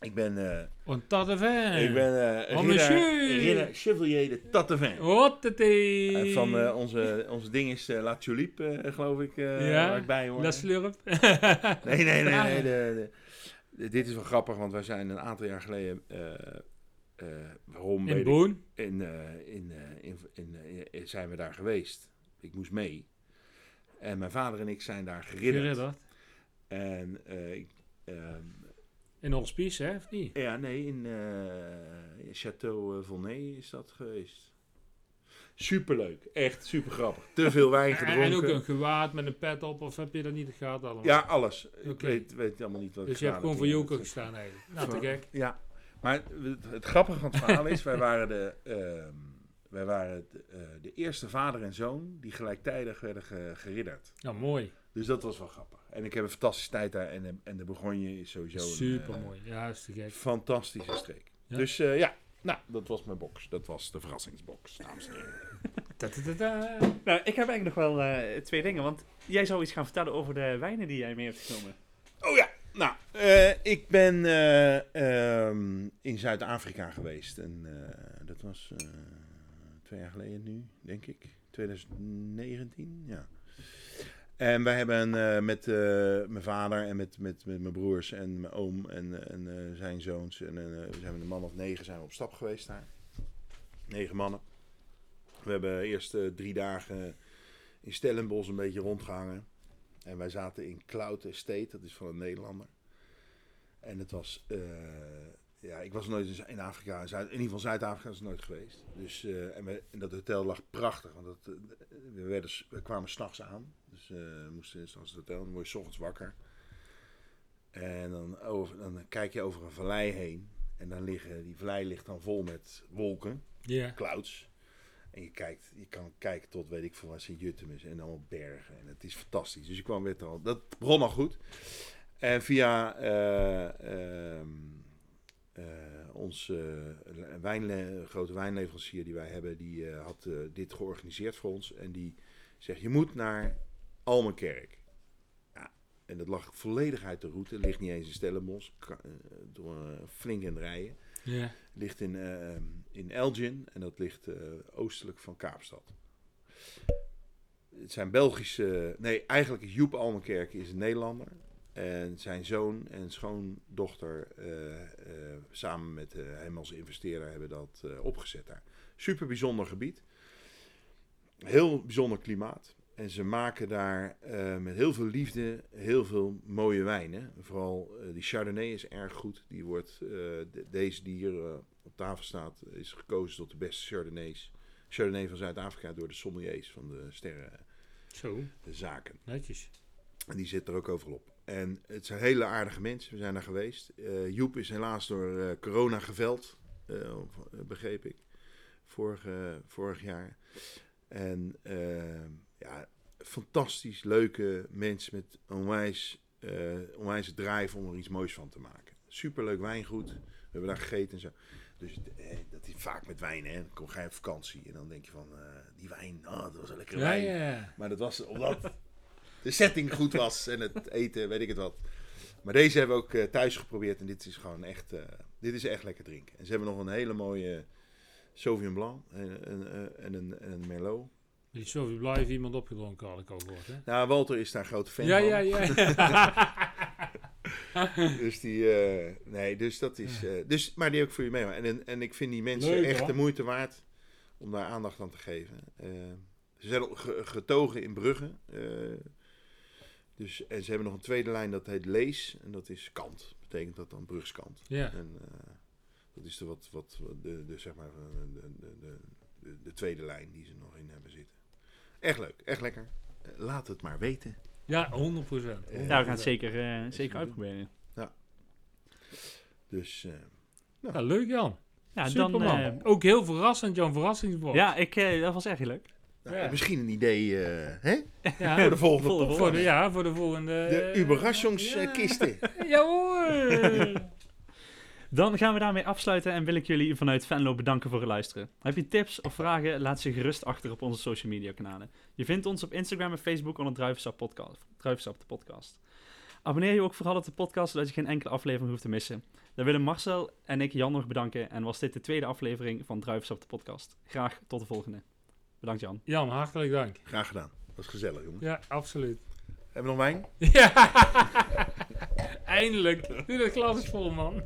Ik ben, eh, En dat even. ik ben Oh, ridder, Chevalier de Tattevin. Wat het Eh, van eh, onze, onze ding is La Tulipe, geloof ik, Ja, waar ik bij hoor. La slurp. Nee, nee, nee. nee de, de- dit is wel grappig, want wij zijn een aantal jaar geleden... eh, eh, waarom In Boon. in, eh, in, in, in, eh, zijn we daar geweest. Ik moest mee. En mijn vader en ik zijn daar geridderd. Geridderd. En eh, ik, ehm, In Hospice, hè, of niet? ja, nee, in eh Château Volnay is dat geweest. Superleuk, echt super grappig. Te veel wijn En, gedronken. en ook een gewaad met een pet op, of heb je dat niet gehad allemaal? Ja, alles. Ik weet, weet allemaal niet wat Dus ik je hebt gewoon voor. Joker gestaan eigenlijk. Nou, te gek. Ja, maar het, het grappige van het verhaal is, wij waren de, ehm, wij waren de, eh, de eerste vader en zoon die gelijktijdig werden ge- geridderd. Nou, mooi. Dus dat was wel grappig. En ik heb een fantastische tijd daar en, de- en de Bourgogne is sowieso een Super eh, mooi. Ja, is te gek. fantastische streek. Ja. Dus eh, ja, nou, dat was mijn box. Dat was de verrassingsbox, dames en heren. Ta-ta-ta-ta. Nou, ik heb eigenlijk nog wel eh, twee dingen. Want jij zou iets gaan vertellen over de wijnen die jij mee hebt genomen. Oh ja, nou, eh, ik ben eh, ehm, in Zuid-Afrika geweest. En eh, dat was eh, twee jaar geleden nu, denk ik. 2019, ja. En wij hebben eh, met eh, mijn vader en met, met, met mijn broers en mijn oom en, en eh, zijn zoons. En we zijn met een man of negen zijn we op stap geweest daar. Negen mannen. We hebben eerst drie dagen in Stellenbosch een beetje rondgehangen. En wij zaten in Cloud Estate, dat is van een Nederlander. En het was, ja, ik was nooit in Zu- in Afrika, Zuid, in ieder geval Zuid-Afrika is nooit geweest. Dus, eh, en, we, en dat hotel lag prachtig, want dat, eh, we, werden, we kwamen s'nachts aan. Dus eh, we moesten s'nachts het hotel, dan word je 's ochtends wakker. En dan, over, dan kijk je over een vallei heen. En dan liggen, die vallei ligt dan vol met wolken Ja. clouds. En je, kijkt, je kan kijken tot weet ik veel waar Sint-Jutem is en allemaal bergen. En het is fantastisch. Dus ik kwam weer al. Dat begon al goed. En via eh, ehm, eh, ons eh, wijnle- grote wijnleverancier die wij hebben, die eh, had dit georganiseerd voor ons. En die zegt, je moet naar Almenkerk. Ja, en dat lag volledig uit de route. Ligt niet eens in Stellenbosch. Door flink in rijden Ja. ligt in, in Elgin en dat ligt oostelijk van Kaapstad. Het zijn Belgische... Nee, eigenlijk Joep Almenkerk is een Nederlander. En zijn zoon en schoondochter eh, eh, samen met eh, hem als investeerder hebben dat opgezet daar. Super bijzonder gebied. Heel bijzonder klimaat. En ze maken daar met heel veel liefde heel veel mooie wijnen. Vooral die Chardonnay is erg goed. Die wordt, de- deze die hier op tafel staat, is gekozen tot de beste Chardonnays. Chardonnay van Zuid-Afrika door de sommeliers van de Zo, sterrenzaken. netjes. En die zit er ook overal op. En het zijn hele aardige mensen. We zijn daar geweest. Eh, Joep is helaas door eh, corona geveld, eh, begreep ik, vorige, vorig jaar. En eh, ja, fantastisch leuke mensen met onwijs, onwijs drive om er iets moois van te maken. Superleuk wijngoed. We hebben daar gegeten en zo. Dus eh, dat is vaak met wijn, hè. Dan kom je op vakantie en dan denk je van, die wijn, ah, dat was een lekkere Ja, wijn. ja. Maar dat was omdat de setting goed was en het eten, weet ik het wat. Maar deze hebben we ook eh, thuis geprobeerd en dit is gewoon echt, eh, dit is echt lekker drinken. En ze hebben nog een hele mooie Sauvignon Blanc en, en, eh, en een, en een Merlot. Die Sophie Bly heeft iemand opgedronken, had ik al gehoord, hè? Nou, Walter is daar grote fan Ja, van. ja, ja. Dus die, nee, dus dat is, dus, maar die heb ik voor je mee. En, en, ik vind die mensen Leuk, echt hoor. de moeite waard om daar aandacht aan te geven. Ze zijn getogen in Brugge. Dus, en ze hebben nog een tweede lijn, dat heet Lees. En dat is kant. Betekent dat dan Brugskant. Ja. En eh, dat is de, wat, wat, de, de, zeg maar, de, de, de, de, de tweede lijn die ze nog in hebben zitten. Echt leuk, echt lekker. Eh, Laat het maar weten. Ja, 100 procent. Ja, Ja, we gaan het zeker, eh, zeker uitproberen. Dus eh, Ja, leuk Jan. Ja, Super dan... eh, Ook heel verrassend, Jan, verrassingsbox. ja, ik, eh, dat was echt heel leuk. Ja. Misschien een idee eh, hè? Ja, voor de volgende Voor de podcast. voor de, ja, voor de volgende... De eh, Überraschungskisten. Ja, ja hoor. Dan gaan we daarmee afsluiten en wil ik jullie vanuit Venlo bedanken voor het luisteren. Heb je tips of vragen, laat ze gerust achter op onze social media kanalen. Je vindt ons op Instagram en Facebook onder Druivensap Podcast. Druivensap de podcast. Abonneer je ook vooral op de podcast, zodat je geen enkele aflevering hoeft te missen. Dan willen Marcel en ik Jan nog bedanken en was dit de tweede aflevering van Druivensap de podcast. Graag tot de volgende. Bedankt Jan. Jan, hartelijk dank. Graag gedaan. Dat is gezellig, jongen. Ja, absoluut. Hebben we nog wijn? Ja, eindelijk. Nu dat glas is vol, man.